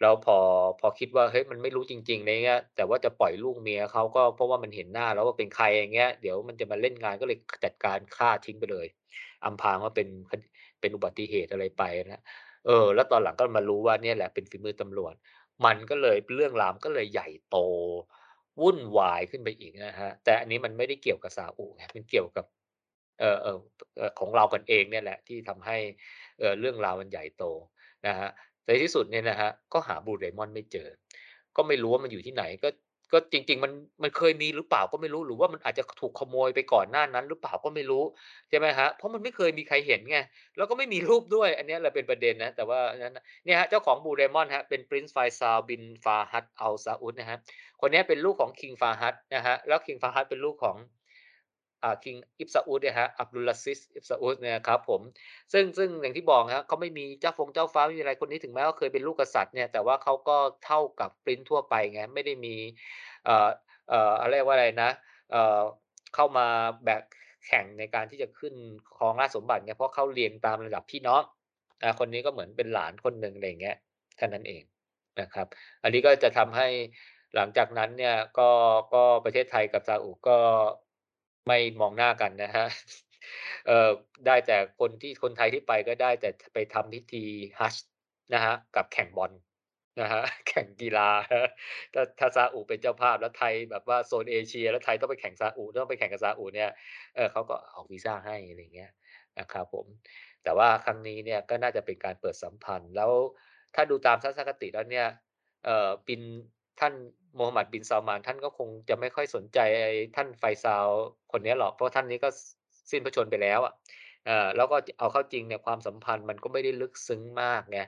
แล้วพอพอคิดว่าเฮ้ยมันไม่รู้จริงๆไรเงี้ยแต่ว่าจะปล่อยลูกเมียเขาก็เพราะว่ามันเห็นหน้าแล้วว่าเป็นใครอย่างเงี้ยเดี๋ยวมันจะมาเล่นงานก็เลยจัดการฆ่าทิ้งไปเลยอำพางว่าเป็นเป็นอุบัติเหตุอะไรไปนะเออ แล้วตอนหลังก็มารู้ว่าเนี่ยแหละเป็นฝีมือตำรวจ มันก็เลยเรื่องราวมันก็เลยใหญ่โต วุ่นวายขึ้นไปอีกนะครับแต่อันนี้มันไม่ได้เกี่ยวกับซาอุไงมันเกี่ยวกับ เอ่อเออของเรากันเองเนี่ยแหละที่ทำให้เออเรื่องราวมันใหญ่โตนะครับในที่สุดเนี่ยนะครับก็หา Blue Diamond ไม่เจอ ก็ไม่รู้ว่ามันอยู่ที่ไหนก็ก็จริง ๆ มันมันเคยมีหรือเปล่าก็ไม่รู้หรือว่ามันอาจจะถูกขโมยไปก่อนหน้านั้น หรือเปล่าก็ไม่รู้ใช่ไหมครับเพราะมันไม่เคยมีใครเห็นไงแล้วก็ไม่มีรูปด้วย อันนี้แหละเป็นประเด็นนะแต่ว่านั้นเนี่ยครับเจ้าของ Blue Diamond ครับเป็น Prince Faisal bin Farhat Al Saud นะครับคนนี้เป็นลูกของ King Fahd นะครับแล้ว King Fahd เป็นลูกของ อ่า King Ibn Saud เนี่ยครับ Abdulaziz Ibn Saud เนี่ยครับผมซึ่งซึ่งอย่างที่บอกนะครับเขาไม่มีเจ้าฟงเจ้าฟ้าไม่มีอะไรคนนี้ถึงแม้ว่าเคยเป็นลูกกษัตริย์เนี่ยแต่ว่าเขาก็เท่ากับพรินทั่วไปไงไม่ได้มีเอ่อเอ่อเขาเรียกว่าอะไรนะเอ่อเข้ามาแบกแข่งในการที่จะขึ้นครองราชสมบัติไงเพราะเขาเรียงตามระดับพี่น้องอาคนนี้ก็เหมือนเป็นหลานคนหนึ่งอะไรอย่างเงี้ยแค่นั้นเองนะครับ อันนี้ก็จะทำให้หลังจากนั้นเนี่ยก็ก็ประเทศไทยกับซาอุก็ ไม่มองหน้ากันนะครับเอ่อได้แต่คนที่คนไทยที่ไปก็ได้แต่ไปทำพิธีฮัจญ์นะครับกับแข่งบอลนะครับแข่งกีฬาถ้าถ้าซาอุเป็นเจ้าภาพแล้วไทยแบบว่าโซนเอเชีย แล้วไทยต้องไปแข่งซาอุต้องไปแข่งกับซาอุเนี่ยเออเขาก็ออกวีซ่าให้อะไรเงี้ยนะครับผม แต่ว่าครั้งนี้เนี่ยก็น่าจะเป็นการเปิดสัมพันธ์ แล้วถ้าดูตามทัศนคติแล้วเนี่ยเอ่อบิน ท่านโมฮัมหมัดบินซัลมานท่านก็คงจะไม่ค่อยสนใจไอ้ท่านไฟซาลคนนี้หรอกเพราะท่านนี้ก็สิ้นพระชนไปแล้วอะเอ่อแล้วก็เอาเข้าจริงเนี่ยความสัมพันธ์มันก็ไม่ได้ลึกซึ้งมากไง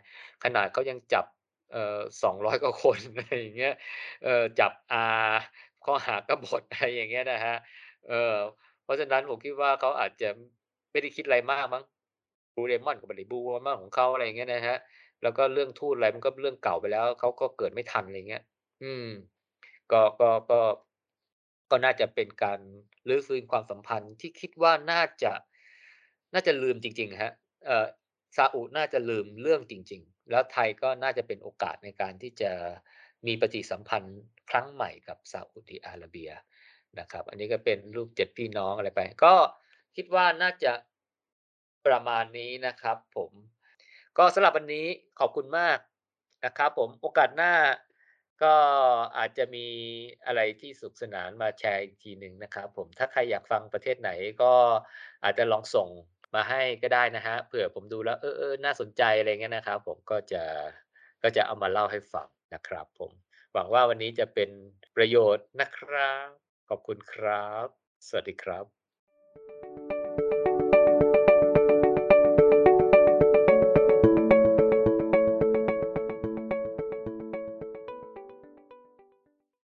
ขนาดเขายังจับเอ่อ200กว่าคนอะไรอย่างเงี้ยจับอาข้อหากบฏอะไรอย่างเงี้ยนะครับเพราะฉะนั้นผมคิดว่าเขาอาจจะไม่ได้คิดอะไรมากมั้ง Blue Diamond ก็ไม่ได้ Blue Diamond ของเขาอะไรอย่างเงี้ยนะครับแล้วก็เรื่องทูตอะไรมันก็เรื่องเก่าไปแล้วเขาก็เกิดไม่ทันอะไรเงี้ย อืม ก็ ก็ ก็ ก็น่าจะเป็นการรื้อฟื้นความสัมพันธ์ที่คิดว่าน่าจะ น่าจะลืมจริงๆอะครับ เอ่อ ซาอุน่าจะลืมเรื่องจริง ๆ แล้วไทยก็น่าจะเป็นโอกาสในการที่จะมีปฏิสัมพันธ์ครั้งใหม่กับซาอุดิอาระเบียนะครับ อันนี้ก็เป็นรูปเจ็ดพี่น้องอะไรไป ก็คิดว่าน่าจะประมาณนี้นะครับ ผม ก็สำหรับวันนี้ขอบคุณมากนะครับ ผมโอกาสหน้า ก็อาจจะมีอะไรที่สนุกสนานมาแชร์อีกทีหนึ่งนะครับ ผมถ้าใครอยากฟังประเทศไหนก็อาจจะลองส่งมาให้ก็ได้นะครับเผื่อผมดูแล้วเออเออน่าสนใจอะไรเงี้ยนะครับ ผมก็จะก็จะเอามาเล่าให้ฟังนะครับ ผม หวังว่าวันนี้จะเป็นประโยชน์นะครับ ขอบคุณครับ สวัสดีครับ